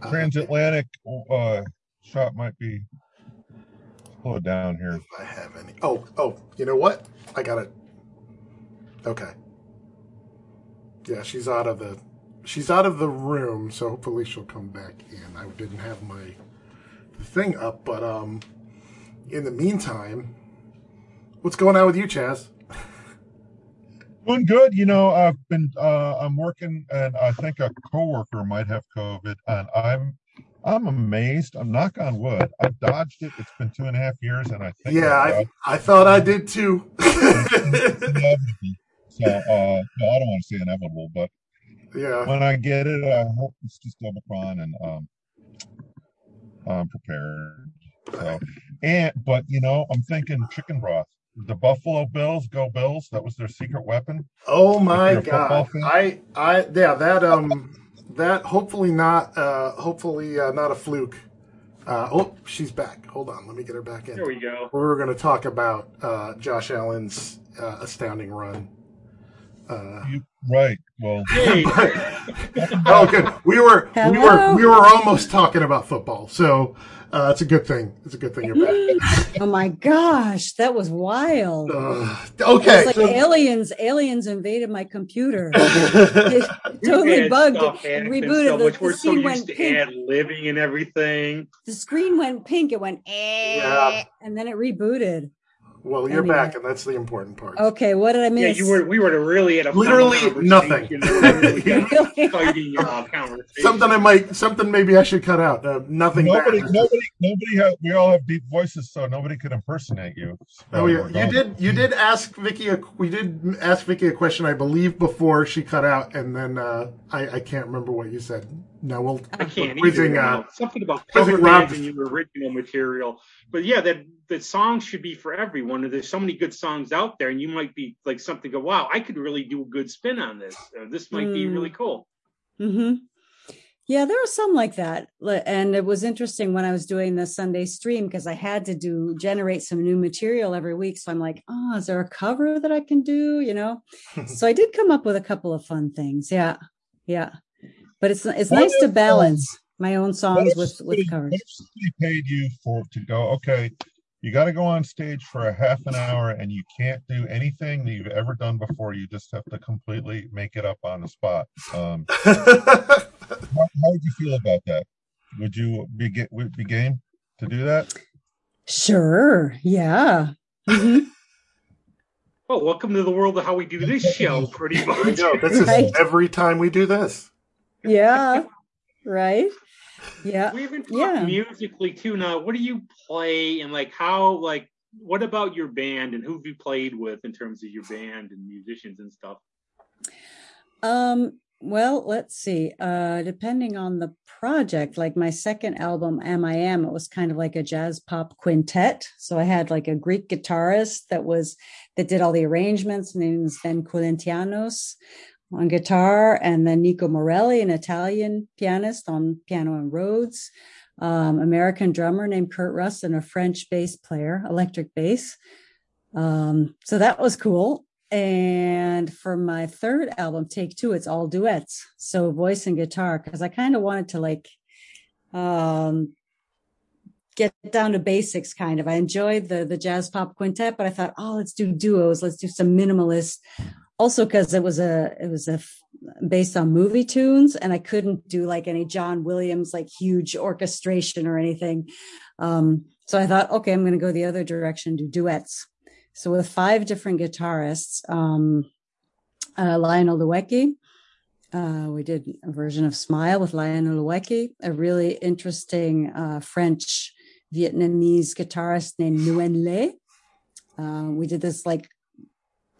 uh, transatlantic uh shot might be slow it down here. If I have any. Oh, oh, you know what? I got it. Okay. Yeah, she's out of the she's out of the room, so hopefully she'll come back in. I didn't have my thing up, but um in the meantime, what's going on with you, Chaz? Doing good. You know, I've been uh I'm working and I think a coworker might have COVID and I'm I'm amazed. I'm knock on wood. I've dodged it. It's been two and a half years, and I think yeah, I, I thought I did too. [laughs] so uh, no, I don't want to say inevitable, but yeah, when I get it, I hope it's just Omicron, and um, I'm prepared. So, and but you know, I'm thinking chicken broth. The Buffalo Bills, go Bills. That was their secret weapon. Oh my god! I, I, yeah, that um that hopefully not uh, hopefully uh, not a fluke. Uh, oh, she's back. Hold on, let me get her back in. There we go. We're going to talk about uh, Josh Allen's uh, astounding run. Uh, you, right. Well. [laughs] oh, good. We were Hello? we were we were almost talking about football, so uh, it's a good thing. It's a good thing you're back. [laughs] oh my gosh, that was wild. Uh, okay, like so, aliens. Aliens invaded my computer. [laughs] it totally bugged it. Rebooted. So the, the scene so went pink. living and everything. The screen went pink. It went eh, yeah. and then it rebooted. Well, you're anyway. back, and that's the important part. Okay, what did I miss? Yeah, you were. We were really at a literally nothing. [laughs] fighting uh, something I might. Something maybe I should cut out. Uh, nothing. Nobody. Bad. Nobody. Nobody. Has, we all have deep voices, so nobody could impersonate you. Oh yeah, you did. You did ask Vicky. A, we did ask Vicky a question, I believe, before she cut out, and then uh, I, I can't remember what you said. No, we'll. I can't quizzing, either, uh, something about cover in your original material. But yeah, that that song should be for everyone. There's so many good songs out there, and you might be like something. Go, wow, I could really do a good spin on this. This might mm. be really cool. Hmm. Yeah, there are some like that, and it was interesting when I was doing the Sunday stream because I had to do generate some new material every week. So I'm like, oh, is there a cover that I can do? You know, [laughs] so I did come up with a couple of fun things. Yeah, yeah but it's it's what nice to balance my own songs with somebody, with covers. What paid you for to go? Okay, you got to go on stage for a half an hour, and you can't do anything that you've ever done before. You just have to completely make it up on the spot. Um, [laughs] how, how, would you feel about that? Would you be would be game to do that? Sure. Yeah. Mm-hmm. [laughs] Well, welcome to the world of how we do this show, pretty much. know, this is right. every time we do this yeah. Right. Yeah. We even talk yeah. musically too now. What do you play and like how like what about your band and who have you played with in terms of your band and musicians and stuff? Um well, let's see. Uh depending on the project, like my second album, Am I Am, it was kind of like a jazz pop quintet. So I had like a Greek guitarist that was that did all the arrangements, named Sven Coulentianos on guitar, and then Nico Morelli, an Italian pianist on piano and Rhodes, um, American drummer named Kurt Russ, and a French bass player, electric bass, Um, so that was cool. And for my third album, Take Two, it's all duets. So voice and guitar, because I kind of wanted to like um get down to basics kind of. I enjoyed the the jazz pop quintet, but I thought, oh, let's do duos, let's do some minimalist. Also, because it was a it was a based on movie tunes, and I couldn't do like any John Williams like huge orchestration or anything. Um, so I thought, okay, I'm going to go the other direction, do duets. So with five different guitarists, um, uh, Lionel Loueke, uh, we did a version of Smile with Lionel Loueke, a really interesting uh, French Vietnamese guitarist named Nguyen Le. Uh, we did this like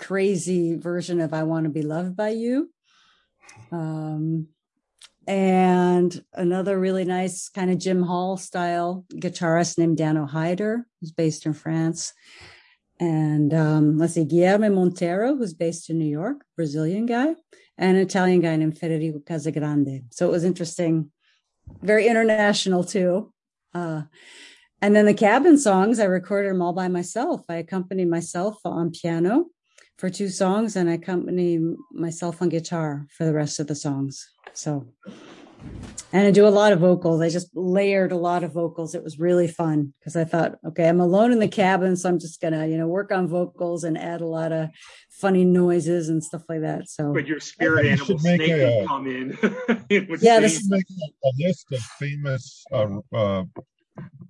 crazy version of I Want to Be Loved by You. Um, and another really nice kind of Jim Hall style guitarist named Dano Haider, who's based in France. And um, let's see, Guilherme Monteiro, who's based in New York, Brazilian guy, and an Italian guy named Federico Casagrande. So it was interesting, very international too. Uh, and then the cabin songs, I recorded them all by myself. I accompanied myself on piano for two songs and I accompany myself on guitar for the rest of the songs. So, and I do a lot of vocals. I just layered a lot of vocals. It was really fun because I thought, okay, I'm alone in the cabin, so I'm just gonna, you know, work on vocals and add a lot of funny noises and stuff like that. So, but your spirit animal snake a, come in. [laughs] yeah, this is make a list of famous uh, uh,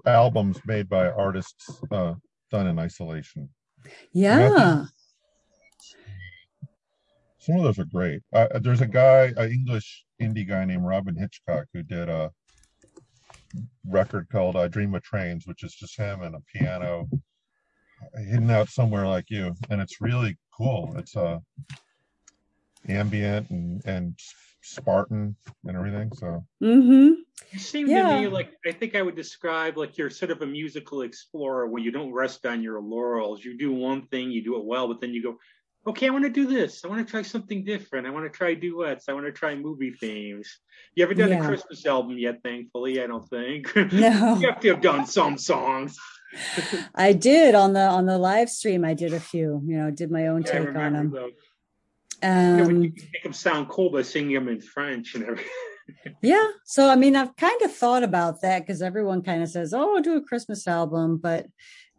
albums made by artists uh, done in isolation. Yeah. Some of those are great. Uh, there's a guy, an English indie guy named Robyn Hitchcock, who did a record called "I Dream of Trains," which is just him and a piano hidden out somewhere like you, and it's really cool. It's uh, ambient and and Spartan and everything. So. Mm-hmm. You seem yeah. to me like I think I would describe like you're sort of a musical explorer where you don't rest on your laurels. You do one thing, you do it well, but then you go, okay, I want to do this. I want to try something different. I want to try duets. I want to try movie themes. You ever done yeah. a Christmas album yet? Thankfully, I don't think. [laughs] No. you have to have done some songs. [laughs] I did on the on the live stream. I did a few. You know, did my own take on them. Those. Um, yeah, you make them sound cool by singing them in French and everything. [laughs] yeah. So I mean, I've kind of thought about that because everyone kind of says, "Oh, I'll do a Christmas album," but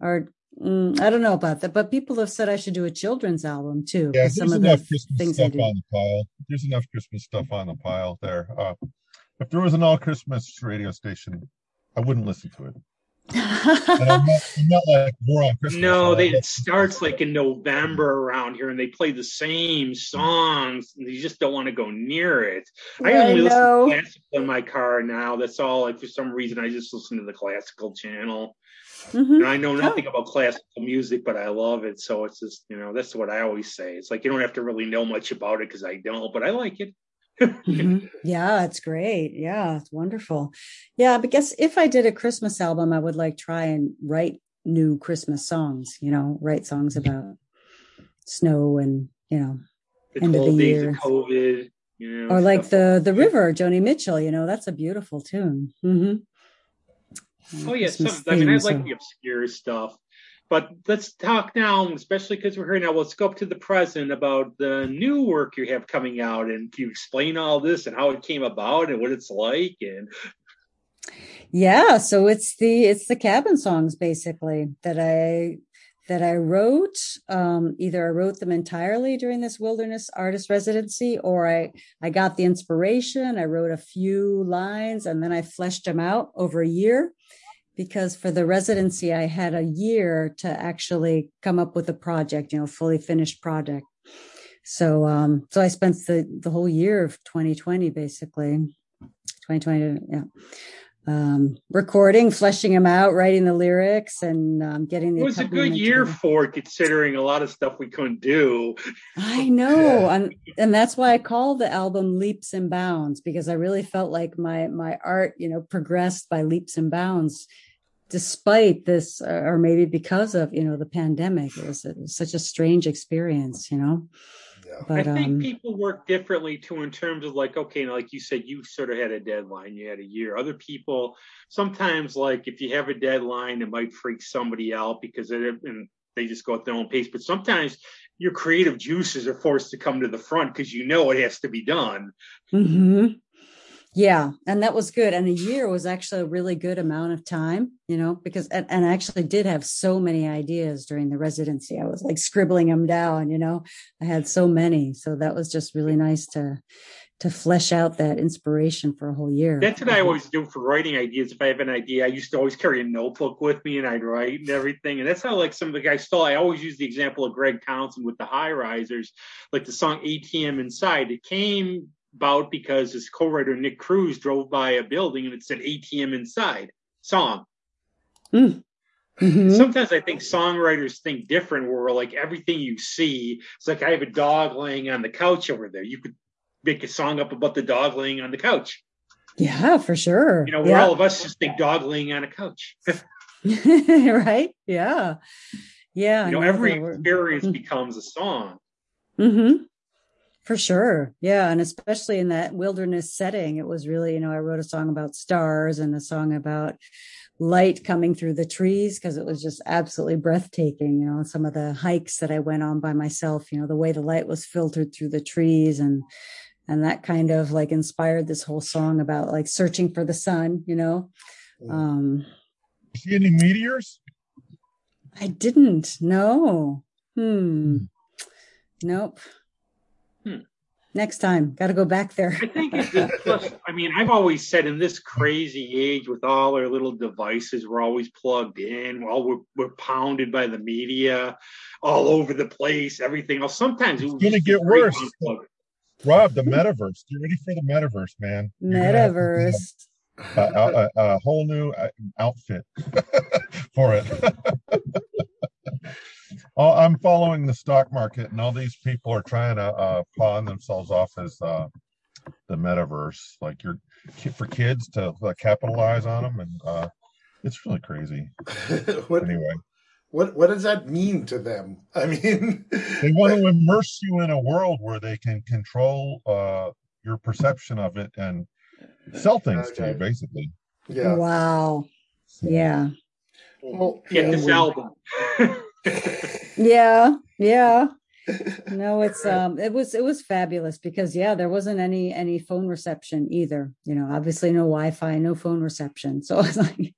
or Mm, I don't know about that, but people have said I should do a children's album too. Yeah, there's some enough Christmas stuff on the pile. There's enough Christmas stuff on the pile there. Uh, if there was an all Christmas radio station, I wouldn't listen to it. I'm, not, I'm not like more on Christmas. No, they, it starts like in November around here, and they play the same songs, and you just don't want to go near it. I only listen to classical in my car now. That's all. Like for some reason, I just listen to the classical channel. Mm-hmm. And I know nothing oh. about classical music, but I love it. So it's just, you know, that's what I always say. It's like you don't have to really know much about it because I don't, but I like it. mm-hmm. Yeah, it's great. Yeah, it's wonderful. Yeah, but guess if I did a Christmas album, I would like try and write new Christmas songs, you know, write songs about snow and, you know, the end of the year. Of COVID, you know, or like the the river, Joni Mitchell, you know, that's a beautiful tune. Mm-hmm. Oh yeah, some, I mean, I like the obscure stuff, but let's talk now, especially because we're here now. Let's go up to the present about the new work you have coming out, and can you explain all this and how it came about and what it's like? And yeah, so it's the it's the cabin songs basically that I that I wrote. Um, either I wrote them entirely during this wilderness artist residency, or I I got the inspiration. I wrote a few lines and then I fleshed them out over a year because for the residency i had a year to actually come up with a project you know fully finished project. So um so i spent the the whole year of 2020 basically. 2020 yeah um, recording, fleshing them out, writing the lyrics, and um, getting the. It was a good year for considering a lot of stuff we couldn't do. I know, [laughs] and and that's why I call the album "Leaps and Bounds" because I really felt like my my art, you know, progressed by leaps and bounds, despite this, or maybe because of you know the pandemic. It was, it was such a strange experience, you know. But, I think um, people work differently too in terms of like, okay, like you said, you sort of had a deadline, you had a year. Other people sometimes like if you have a deadline, it might freak somebody out because it and they just go at their own pace. But sometimes your creative juices are forced to come to the front because you know it has to be done. Mm-hmm. Yeah, and that was good. And a year was actually a really good amount of time, you know, because and, and I actually did have so many ideas during the residency. I was like scribbling them down, you know. I had so many. So that was just really nice to to flesh out that inspiration for a whole year. That's what I mm-hmm. always do for writing ideas. If I have an idea, I used to always carry a notebook with me and I'd write and everything. And that's how like some of the guys stole. I always use the example of Greg Townson with the Hi-Risers, like the song ATM Inside. It came about because his co-writer Nick Cruz drove by a building and it said ATM Inside song. Mm. Mm-hmm. Sometimes I think songwriters think different where like everything you see, it's like I have a dog laying on the couch over there. You could make a song up about the dog laying on the couch. Yeah, for sure. You know, where yeah. all of us just think dog laying on a couch. [laughs] [laughs] right? Yeah. Yeah. You know, every experience mm-hmm. becomes a song. Mm-hmm. For sure. Yeah. And especially in that wilderness setting, it was really, you know, I wrote a song about stars and a song about light coming through the trees because it was just absolutely breathtaking. You know, some of the hikes that I went on by myself, you know, the way the light was filtered through the trees and and that kind of like inspired this whole song about like searching for the sun you know um see any meteors i didn't no hmm, hmm. nope hmm. next time got to go back there i think it's [laughs] plus i mean i've always said in this crazy age with all our little devices we're always plugged in all we're, we're pounded by the media all over the place everything else sometimes it's going to get worse Rob, the metaverse. Get ready for the metaverse, man. Metaverse. A, a, a, whole new uh, outfit [laughs] for it. [laughs] I'm following the stock market, and all these people are trying to uh, pawn themselves off as uh, the metaverse, like you're for kids to uh, capitalize on them, and uh, it's really crazy. [laughs] what, anyway, what what does that mean to them? [laughs] I mean, they want to [laughs] immerse you in a world where they can control uh, your perception of it and sell things okay. to you, basically. Yeah. Wow. Yeah. Well, get this we... album. Yeah. Yeah. [laughs] no it's um it was it was fabulous because yeah there wasn't any any phone reception either you know obviously no wi-fi no phone reception so [laughs] it's like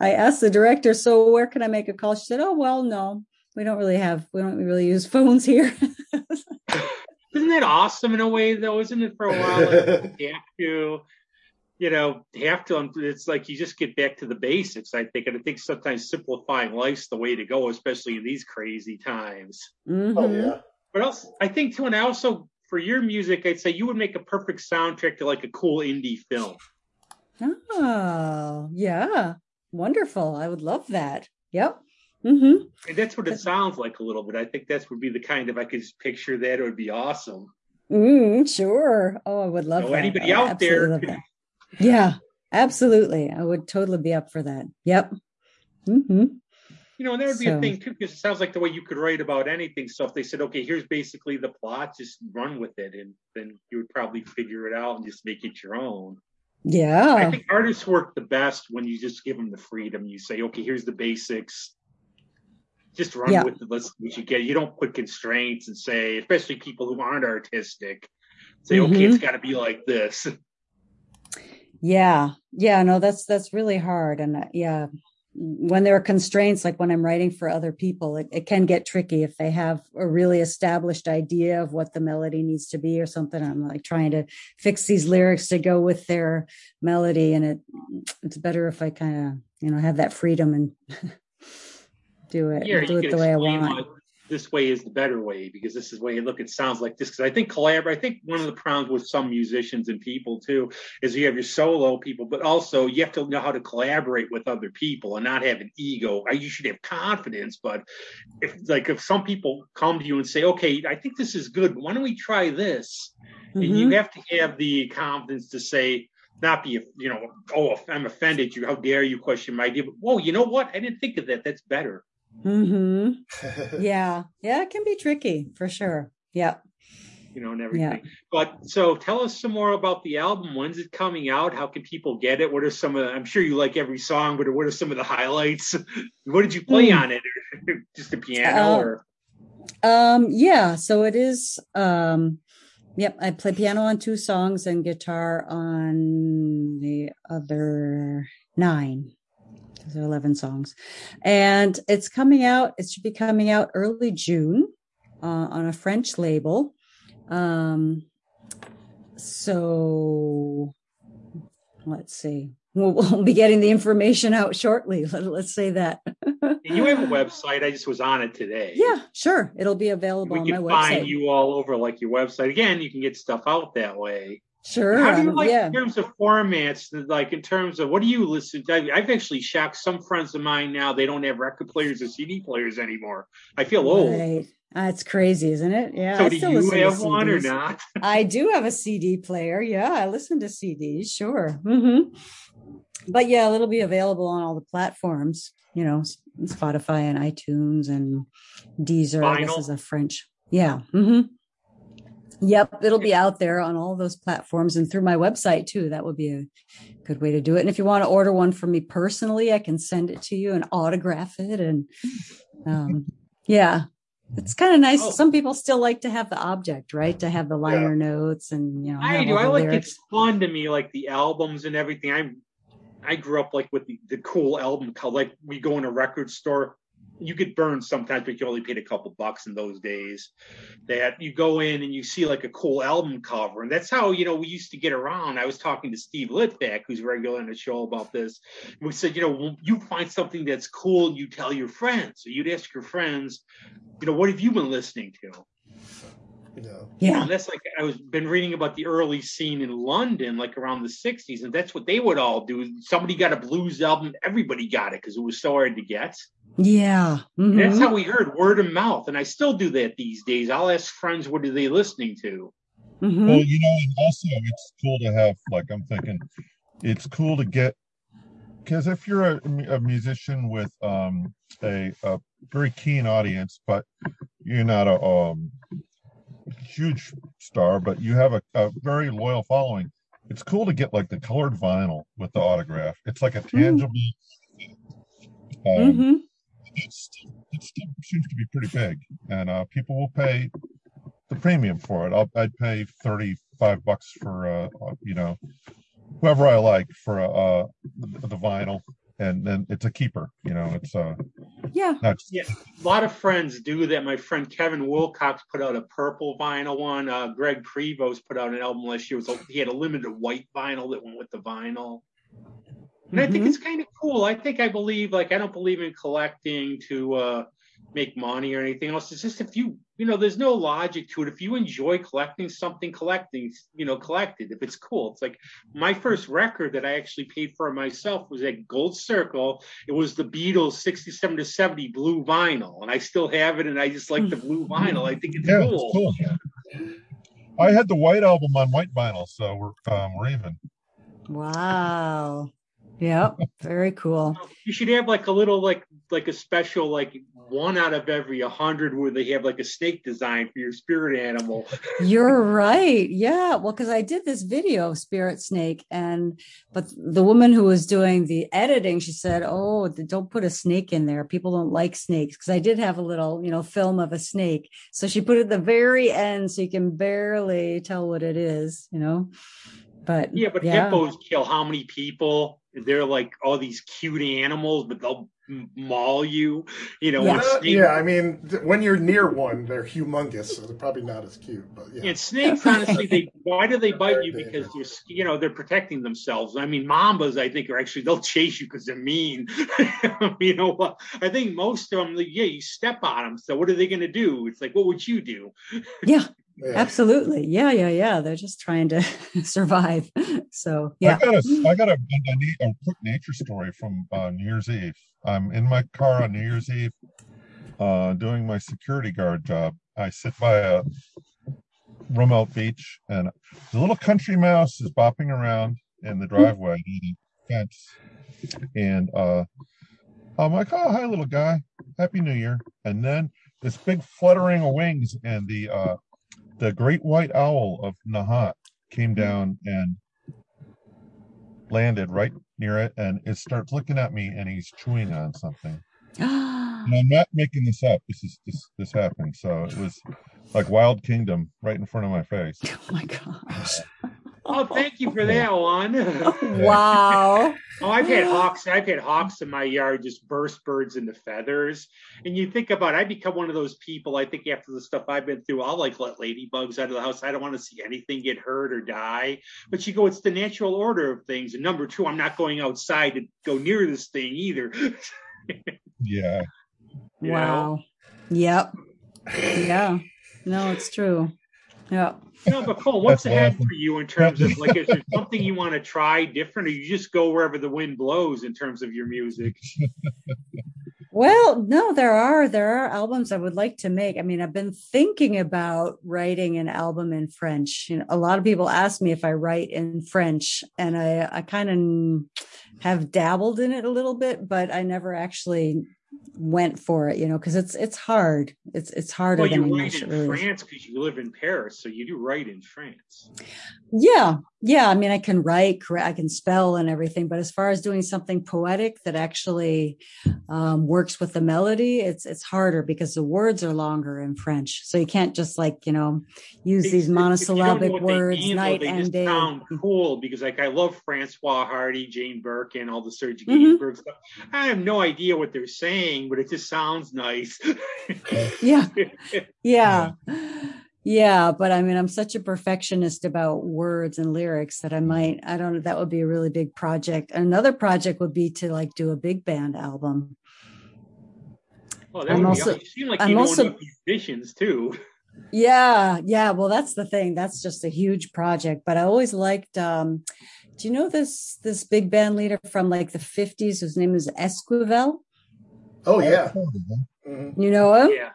I asked the director, so where can I make a call? She said, oh, well, no, we don't really have, we don't really use [laughs] phones here. Isn't that awesome in a way, though? Isn't it for a while? Like, you have to, you know, have to, it's like you just get back to the basics, I think. And I think sometimes simplifying life's the way to go, especially in these crazy times. Mm-hmm. Oh, yeah. But else, I think, too, and I also, for your music, I'd say you would make a perfect soundtrack to like a cool indie film. Oh, yeah. Wonderful. I would love that. Yep. Mm-hmm. And that's what it sounds like a little bit. I think that would be the kind of I could just picture that. It would be awesome. Mm, sure. Oh, I would love so that. Anybody out there? Yeah, absolutely. I would totally be up for that. Yep. Mm-hmm. You know, and that would be so, a thing too, because it sounds like the way you could write about anything. So if they said, okay, here's basically the plot, just run with it, and then you would probably figure it out and just make it your own. Yeah. I think artists work the best when you just give them the freedom. You say, okay, here's the basics. Just run yeah. with it. Let's what you get. You don't put constraints and say, especially people who aren't artistic, say, mm-hmm. okay, it's got to be like this. [laughs] Yeah. Yeah. No, that's that's really hard. And uh, yeah, when there are constraints, like when I'm writing for other people, it, it, can get tricky if they have a really established idea of what the melody needs to be or something. I'm like trying to fix these lyrics to go with their melody, and it it's better if I kind of you know have that freedom and [laughs] do it yeah, do it the way I want this way is the better way because this is the way you look it sounds like this because i think collaborate i think one of the problems with some musicians and people too is you have your solo people but also you have to know how to collaborate with other people and not have an ego you should have confidence but if like if some people come to you and say okay i think this is good why don't we try this mm-hmm. and you have to have the confidence to say not be, you know, oh, I'm offended you. How dare you question my idea? But, whoa, you know what? I didn't think of that. That's better. Mm-hmm. [laughs] yeah. Yeah. It can be tricky for sure. Yeah. you know, and everything. Yeah. But so tell us some more about the album. When's it coming out? How can people get it? What are some of the, I'm sure you like every song, but what are some of the highlights? [laughs] what did you play mm. on it? [laughs] Just a piano uh, or? Um, yeah, so it is, um, Yep, I play piano on two songs and guitar on the other nine. Those are 11 songs. And it's coming out, it should be coming out early June uh, on a French label. Um, so let's see. We'll, we'll, be getting the information out shortly. [laughs] Let, us say that. you have a website. I just was on it today. Yeah, sure. It'll be available we on my website. find you all over like your website. Again, you can get stuff out that way. Sure. How do you um, like yeah. in terms of formats? Like in terms of what do you listen? to? I've actually shocked some friends of mine now. They don't have record players or CD players anymore. I feel old. Right. That's crazy, isn't it? Yeah. So I do you have one or not? [laughs] I do have a CD player. Yeah, I listen to CDs. Sure. Mm-hmm. But yeah, it'll be available on all the platforms. You know, Spotify and iTunes and Deezer. Vinyl. I guess is a French. Yeah. Mm-hmm. Yep, it'll be out there on all those platforms and through my website too. That would be a good way to do it. And if you want to order one from me personally, I can send it to you and autograph it. And um, yeah, it's kind of nice. Oh. Some people still like to have the object, right? To have the liner yeah. notes and you know. I do. I like lyrics. it's fun to me, like the albums and everything. I'm I grew up like with the, the cool album. Like we go in a record store you get burned sometimes, but you only paid a couple bucks in those days. That you go in and you see like a cool album cover, and that's how you know we used to get around. I was talking to Steve Litvak, who's regular on the show about this. We said, you know, you find something that's cool, you tell your friends. So you'd ask your friends, you know, what have you been listening to? know. Yeah. And that's like I was been reading about the early scene in London, like around the 60s, and that's what they would all do. Somebody got a blues album, everybody got it because it was so hard to get. Yeah. Mm-hmm. That's how we heard word of mouth. And I still do that these days. I'll ask friends what are they listening to? Mm-hmm. Well, you know, and also it's cool to have like I'm thinking it's cool to get because if you're a, a musician with um, a, a, very keen audience, but you're not a um, huge star, but you have a, a, very loyal following. It's cool to get like the colored vinyl with the autograph. It's like a mm. tangible. Mm. Um, It's, it still seems to be pretty big, and uh, people will pay the premium for it. I'll, I'd pay thirty-five bucks for uh, uh you know whoever I like for uh, the, the vinyl and then it's a keeper. You know, it's uh yeah. yeah. A lot of friends do that. My friend Kevin Wilcox put out a purple vinyl one. Uh, Greg Prevost put out an album last year. It was, he had a limited white vinyl that went with the vinyl. And mm-hmm. I think mm-hmm. it's kind of cool. I think I believe like I don't believe in collecting to uh make money or anything else. It's just if you, you know, there's no logic to it. If you enjoy collecting something, collecting, you know, collected. If it's cool, it's like my first record that I actually paid for myself was at Gold Circle. It was the Beatles 67 to 70 blue vinyl, and I still have it. And I just like the blue [laughs] vinyl. I think it's yeah, cool. It's cool. I had the white album on white vinyl, so we're um, we're even. Wow. Yeah, very cool. You should have like a little like like a special like one out of every a hundred where they have like a snake design for your spirit animal. You're right. Yeah. Well, because I did this video of Spirit Snake, and but the woman who was doing the editing, she said, "Oh, don't put a snake in there. People don't like snakes." Because I did have a little, you know, film of a snake, so she put it at the very end, so you can barely tell what it is. You know. But yeah, but yeah. hippos kill how many people? They're like all these cute animals, but they'll maul you. You know, yeah. Snake, yeah. I mean, th- when you're near one, they're humongous, so they're probably not as cute. But yeah, and snakes, honestly, they why do they bite you? Because they're you know they're protecting themselves. I mean, mambas, I think, are actually they'll chase you because they're mean. [laughs] you know, I think most of them, yeah, you step on them. So what are they going to do? It's like, what would you do? Yeah. Yeah. Absolutely. Yeah, yeah, yeah. They're just trying to [laughs] survive. So yeah. I got a, I got a, a, a quick nature story from uh, New Year's Eve. I'm in my car on New Year's Eve, uh, doing my security guard job. I sit by a remote Beach, and the little country mouse is bopping around in the driveway, eating fence, and uh, I'm like, "Oh, hi, little guy. Happy New Year!" And then this big fluttering of wings, and the uh, the great white owl of Nahat came hmm. down and landed right near it, and it starts looking at me, and he's chewing on something. [gasps] and I'm not making this up. This is this this happened. So it was like Wild Kingdom right in front of my face. [laughs] Oh my gosh. Uh, Oh, thank you for that one. [laughs] wow. oh, I've had hawks. I've had hawks in my yard just burst birds into feathers. And you think about, it, I become one of those people. I think after the stuff I've been through, I'll like let ladybugs out of the house. I don't want to see anything get hurt or die. But you go, it's the natural order of things. And number two, I'm not going outside to go near this thing either. [laughs] yeah. Wow. Know? Yep. Yeah. No, it's true. Yeah. You know, but Cole, what's That's ahead awesome. for you in terms of like, is there [laughs] something you want to try different, or you just go wherever the wind blows in terms of your music? Well, no, there are there are albums I would like to make. I mean, I've been thinking about writing an album in French. You know, a lot of people ask me if I write in French, and I I kind of have dabbled in it a little bit, but I never actually went for it, you know, because it's it's hard. It's it's harder well, than you write in really. France because you live in Paris, so you do write in France. Yeah, yeah. I mean, I can write, I can spell, and everything. But as far as doing something poetic that actually um, works with the melody, it's it's harder because the words are longer in French. So you can't just like you know use it's, these monosyllabic words mean, night though, and day. Sound cool because like I love Françoise Hardy, Jane Birkin, all the Serge mm-hmm. stuff. I have no idea what they're saying but it just sounds nice. [laughs] yeah. Yeah. Yeah, but I mean, I'm such a perfectionist about words and lyrics that I might, I don't know, that would be a really big project. Another project would be to like do a big band album. Well, that I'm would also, be, you seem like I'm also, musicians too. Yeah, yeah. Well, that's the thing. That's just a huge project. But I always liked um do you know this this big band leader from like the 50s whose name is Esquivel? Oh yeah. Mm-hmm. You know him? Yeah.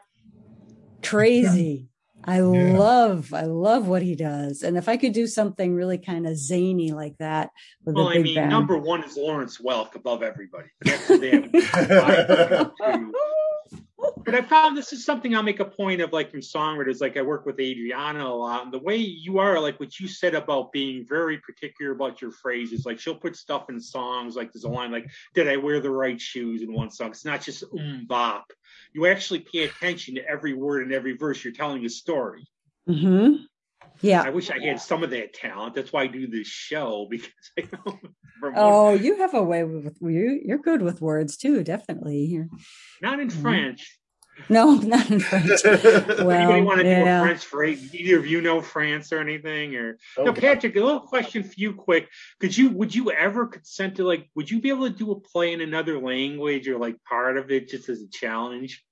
Crazy. I yeah. love, I love what he does. And if I could do something really kind of zany like that with well, a big I mean, band. number one is Lawrence Welk above everybody. [laughs] [laughs] but I found this is something I'll make a point of, like from songwriters. Like I work with Adriana a lot, and the way you are, like what you said about being very particular about your phrases. Like she'll put stuff in songs. Like there's a line like, "Did I wear the right shoes?" in one song. It's not just um bop. You actually pay attention to every word and every verse. You're telling a story. Hmm. Yeah. I wish I had some of that talent. That's why I do this show [laughs] because I know. Oh, one, you have a way with you. You're good with words too, definitely. Not in mm-hmm. French. No, [laughs] not in French. [laughs] well, Anybody want to yeah. do a French phrase? Either of you know France or anything? Or okay. no, Patrick, a little question for you, quick. Could you would you ever consent to like? Would you be able to do a play in another language or like part of it just as a challenge?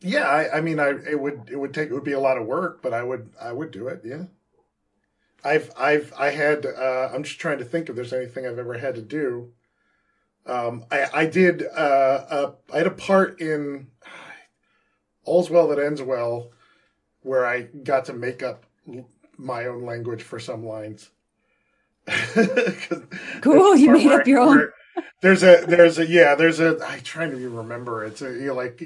Yeah, I, I mean, I it would it would take it would be a lot of work, but I would I would do it. Yeah. I've I've I had uh, I'm just trying to think if there's anything I've ever had to do. Um, I I did uh, uh, I had a part in [sighs] All's Well That Ends Well, where I got to make up my own language for some lines. [laughs] cool, you made up your own. There's a there's a yeah there's a I'm trying to remember it's a you know, like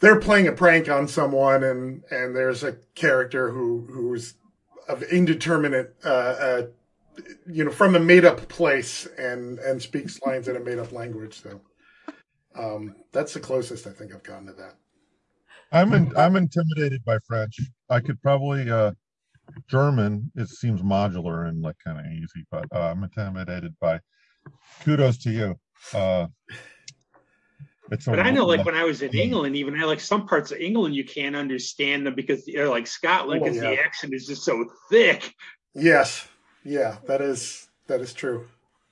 they're playing a prank on someone and and there's a character who who's of indeterminate uh, uh you know from a made up place and and speaks lines in a made up language so um that's the closest I think I've gotten to that. I'm in, I'm intimidated by French. I could probably uh, German. It seems modular and like kind of easy, but uh, I'm intimidated by. Kudos to you. Uh, it's but I know, like when I was in England, even I like some parts of England you can't understand them because they're like Scotland, because oh, yeah. the accent is just so thick. Yes, yeah, that is that is true.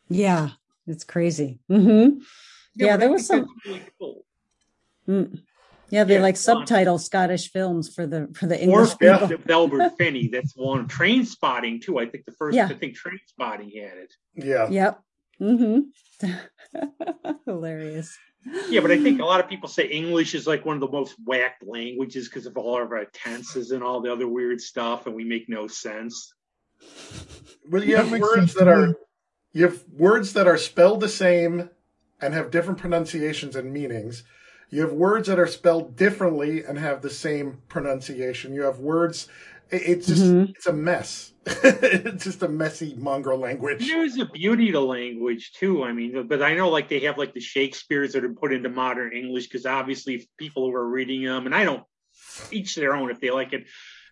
Yeah, it's crazy. Mm-hmm. Yeah, yeah there was some. Really cool. Mm. Yeah, they yeah, like subtitle Scottish films for the for the English. Or people. Velvet Finney. That's one. [laughs] Trainspotting too. I think the first. Yeah. I think Trainspotting had it. Yeah. Yep. Mm-hmm. [laughs] Hilarious. Yeah, but I think a lot of people say English is like one of the most whacked languages because of all of our tenses and all the other weird stuff, and we make no sense. Well, you have words that are you have words that are spelled the same and have different pronunciations and meanings You have words that are spelled differently and have the same pronunciation. You have words. It's just mm-hmm. it's a mess. [laughs] it's just a messy mongrel language. There's a beauty to language too. I mean, but I know like they have like the Shakespeare's that are put into modern English because obviously people who are reading them, and I don't each their own if they like it.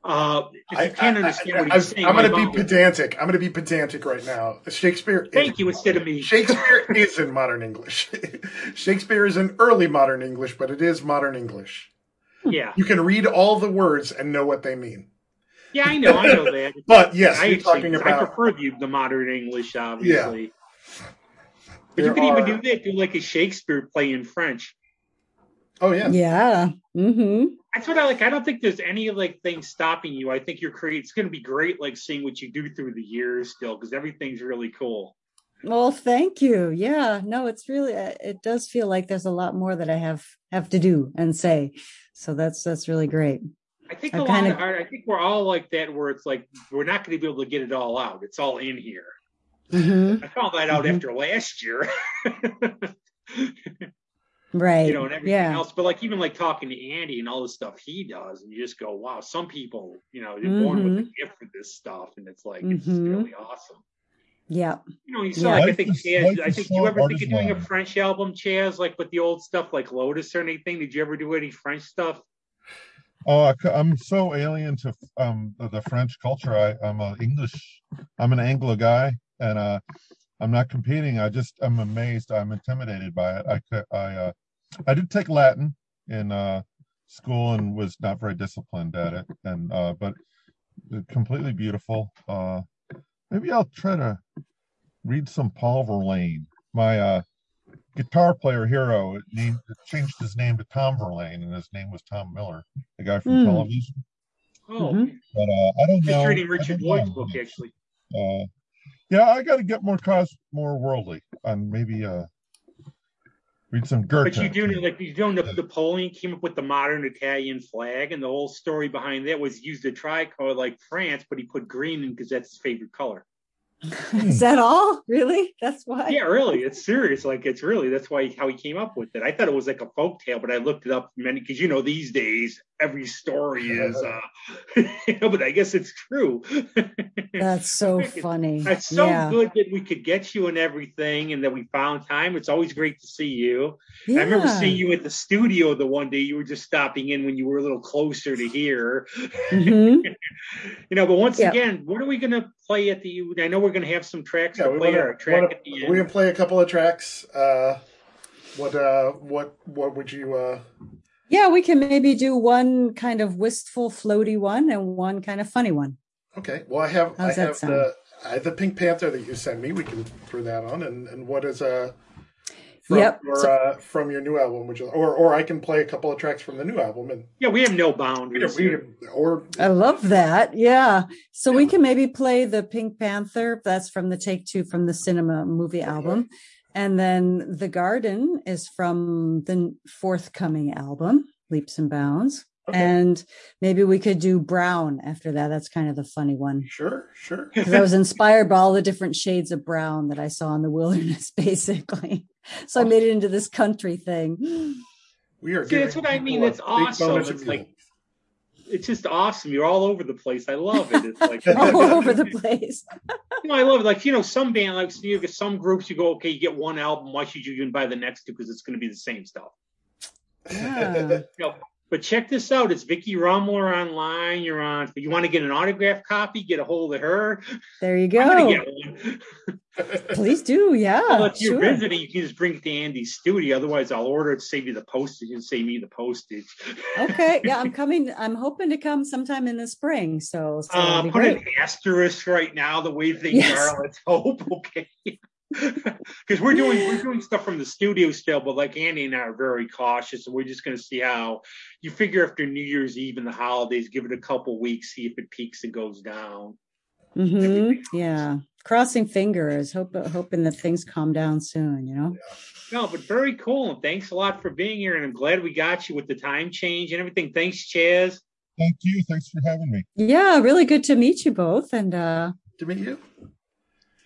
Uh, if you can't understand I, I, what he's saying, I'm going to be pedantic. I'm going to be pedantic right now. Shakespeare. Thank is, you instead of me. [laughs] Shakespeare is in modern English. [laughs] Shakespeare is in early modern English, but it is modern English. Yeah. You can read all the words and know what they mean. Yeah, I know, I know that. [laughs] but yes, I, you're talking about. I prefer the, the modern English, obviously. Yeah. But there you can are... even do that, do like a Shakespeare play in French. Oh yeah. Yeah. Mm-hmm. That's what I like. I don't think there's any like thing stopping you. I think you're creating. It's going to be great, like seeing what you do through the years still, because everything's really cool. Well, thank you. Yeah, no, it's really. Uh, it does feel like there's a lot more that I have have to do and say. So that's that's really great. I think a lot of, I think we're all like that, where it's like we're not going to be able to get it all out. It's all in here. Mm-hmm. I found that out mm-hmm. after last year. [laughs] right? You know, and everything yeah. else. But like even like talking to Andy and all the stuff he does, and you just go, wow, some people, you know, they're mm-hmm. born with a mm-hmm. gift for this stuff, and it's like it's mm-hmm. really awesome. Yeah. You know, you saw yeah. like I think Chaz, I think you ever think of doing a French album, Chaz, like with the old stuff like Lotus or anything? Did you ever do any French stuff? Oh, I'm so alien to um, the French culture. I, I'm an English, I'm an Anglo guy, and uh, I'm not competing. I just I'm amazed. I'm intimidated by it. I I uh, I did take Latin in uh, school and was not very disciplined at it, and uh, but completely beautiful. Uh, maybe I'll try to read some Paul Verlaine. My uh, guitar player hero named changed his name to Tom Verlaine, and his name was Tom Miller, the guy from mm. television. Oh, mm-hmm. but uh, I don't know. reading Richard Lloyd's book actually. Uh, yeah, I got to get more cos more worldly and maybe uh read some Goethe. But you do know, like you know, the Napoleon came up with the modern Italian flag, and the whole story behind that was used a tricolor like France, but he put green in because that's his favorite color. [laughs] Is that all? Really? That's why? Yeah, really. It's serious. Like it's really that's why how he came up with it. I thought it was like a folk tale, but I looked it up many because you know these days every story is [laughs] uh [laughs] you know, but I guess it's true. [laughs] That's so funny. that's so yeah. good that we could get you and everything and that we found time. It's always great to see you. Yeah. I remember seeing you at the studio the one day you were just stopping in when you were a little closer to here. Mm-hmm. you know, but once yeah. again, what are we gonna play at the I know we're gonna have some tracks to play wanna, track wanna, at the end. We're gonna play a couple of tracks. Uh what uh what what would you uh yeah, we can maybe do one kind of wistful, floaty one and one kind of funny one. Okay. Well, I have How's I have sound? the I have the Pink Panther that you sent me. We can throw that on. And and what is uh from yep. your so, uh, from your new album, which or or I can play a couple of tracks from the new album. And yeah, we have no boundaries. We, or I love that. Yeah, so yeah. we can maybe play the Pink Panther. That's from the Take Two from the Cinema movie okay. album, and then The Garden is from the forthcoming album, Leaps and Bounds. Okay. And maybe we could do brown after that. That's kind of the funny one. Sure, sure. [laughs] Because I was inspired by all the different shades of brown that I saw in the wilderness, [laughs] basically. So I made it into this country thing. We are. See, that's what I mean. It's awesome. It's like it's just awesome. You're all over the place. I love it. It's like [laughs] all oh, over the place. [laughs] you know, I love it. Like you know, some band like you get some groups. You go, okay, you get one album. Why should you even buy the next two? Because it's going to be the same stuff. Yeah. [laughs] you know, but check this out. It's Vicki Rummler online. You're on. You want to get an autograph copy? Get a hold of her. There you [laughs] go. [laughs] Please do. Yeah. Well, if you're sure. visiting, you can just bring it to Andy's studio. Otherwise, I'll order it save you the postage and save me the postage. okay. Yeah, I'm [laughs] coming. I'm hoping to come sometime in the spring. So, so uh, put great. an asterisk right now. The way things yes. are. Let's hope. Okay [laughs] because we're doing we're doing stuff from the studio still, but like Andy and I are very cautious, and we're just going to see how you figure after New Year's Eve and the holidays, give it a couple weeks, see if it peaks and goes down. Mm-hmm. Yeah, crossing fingers, hope, hoping that things calm down soon. You know. Yeah. No, but very cool, and thanks a lot for being here, and I'm glad we got you with the time change and everything. Thanks, Chaz. Thank you. Thanks for having me. Yeah, really good to meet you both, and uh to meet you.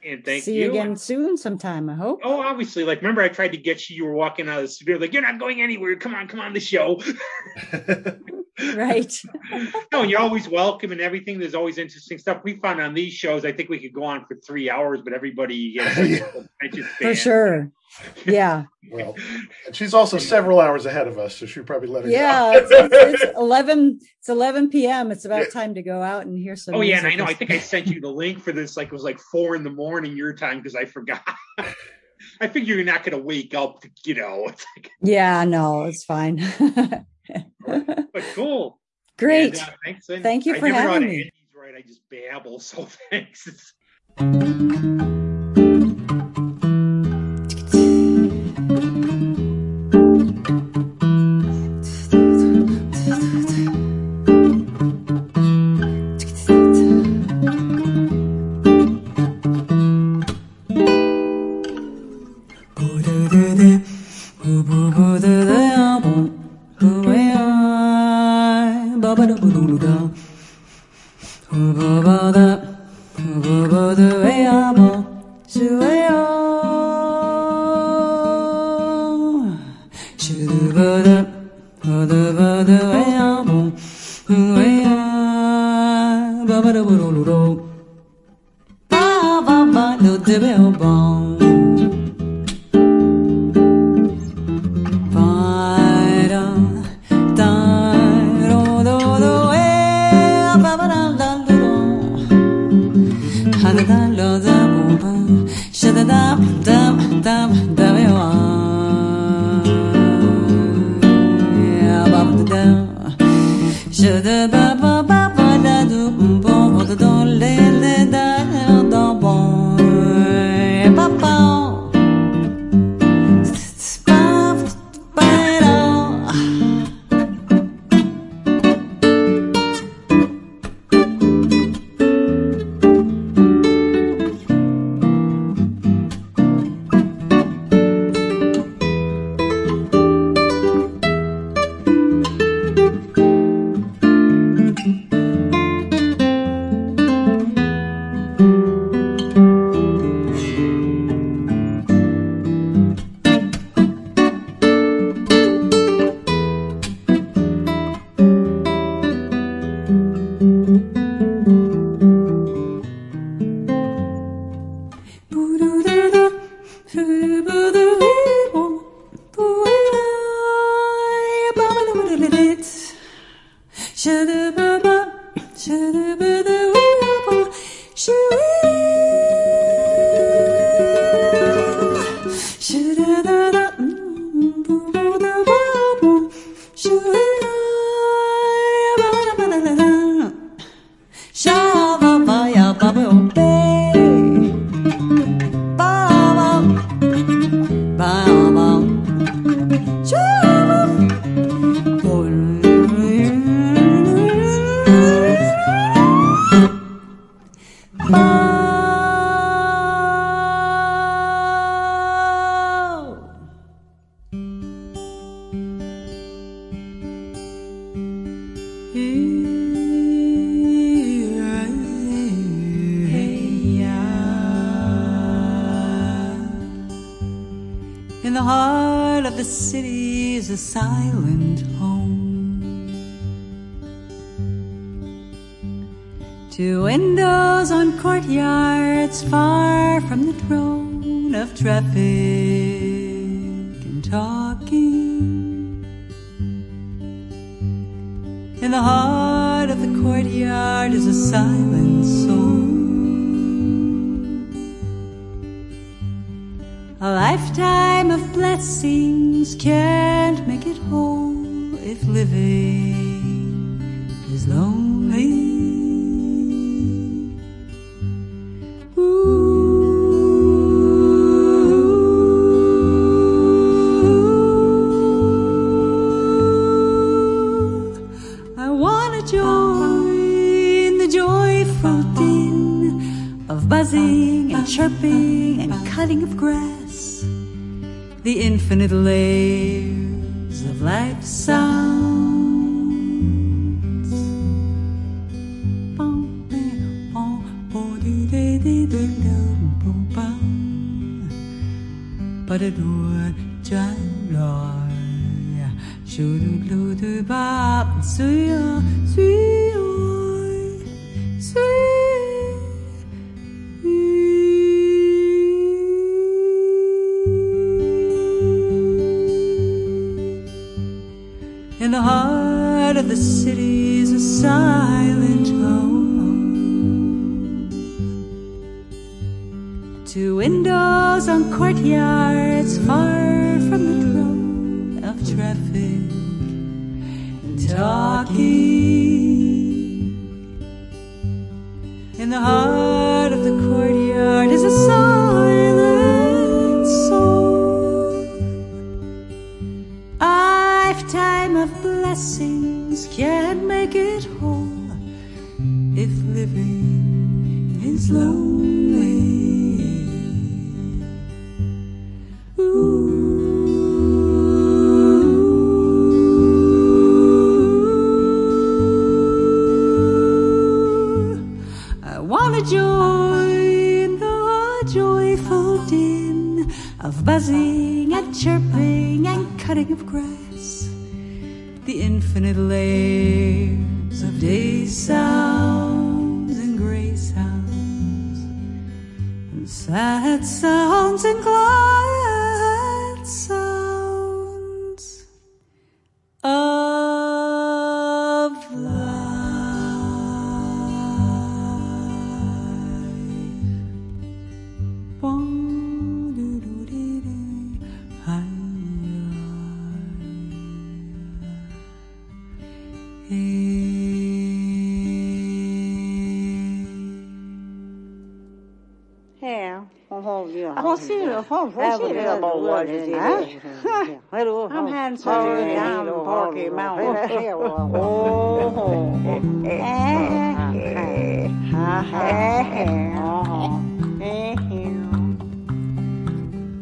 And thank See you again soon sometime, I hope. Oh, obviously. Like, remember, I tried to get you. You were walking out of the studio, like, you're not going anywhere. Come on, come on the show. [laughs] [laughs] right. [laughs] no, and you're always welcome and everything. There's always interesting stuff. We found on these shows, I think we could go on for three hours, but everybody gets [laughs] [laughs] For sure. Yeah. well, and she's also several hours ahead of us, so she probably let her Yeah, it's, it's, it's, 11 it's 11 p.m. It's about time to go out and hear some Oh yeah, and I know. I think I sent you the link for this like it was like 4 in the morning your time because I forgot. I figure you're not going to wake up, you know. Like... Yeah, no, it's fine. But cool. [laughs] Great. And, uh, thanks. And Thank you for having me. Right, I just babble. [laughs] So thanks. [laughs] Shuru gludu ba suya suya [laughs] [laughs] [laughs]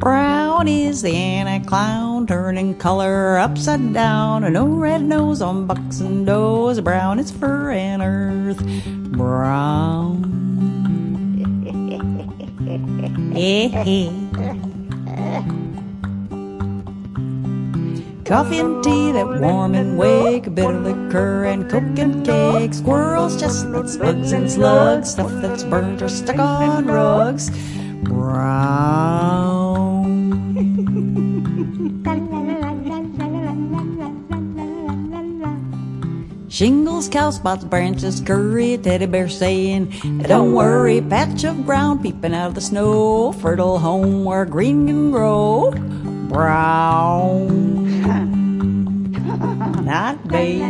Brown is the anti clown, turning color upside down. A no red nose on bucks and does. Brown is fur and earth. Brown. Hey, hey. Coffee and tea that warm and wake, a bit of liquor and coke and cake, squirrels, chestnuts, bugs and slugs, stuff that's burnt or stuck on rugs. Brown. Shingles, cow spots, branches, curry, teddy bear saying, Don't worry, patch of ground peeping out of the snow, fertile home where green can grow. Brown. Not big.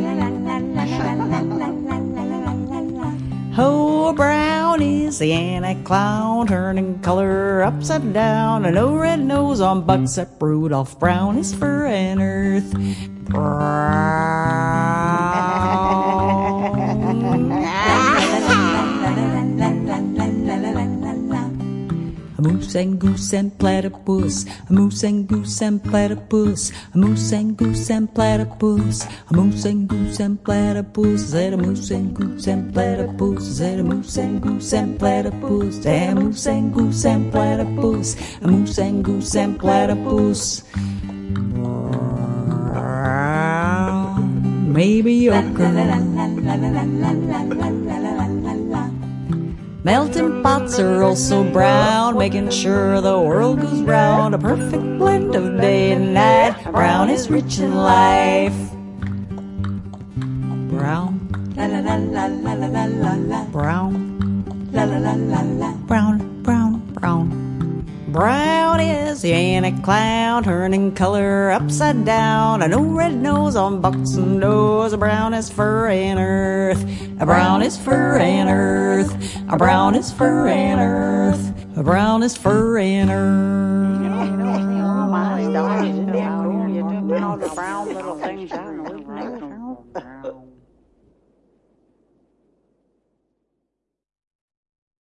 Oh, brown is the Anna clown, turning color upside down. And no red nose on bucks up Rudolph Brown is fur and earth. A moose and goose and platypus, a moose and goose and platypus, a moose and goose and platypus, a moose and goose and platypus, a moose and goose and platypus, a moose and goose and platypus, a moose and goose and platypus, a moose and goose and platypus. Maybe ochre. Melting pots are also brown, making sure the world goes round. A perfect blend of day and night. Brown is rich in life. Brown. La la la la la la la la. Brown. La la la la la. Brown, brown, brown. Brown is the Anna clown, turning color upside down. A no red nose on and does. A brown is fur and earth. A brown is fur and earth. A brown is fur and earth. A brown is fur and earth.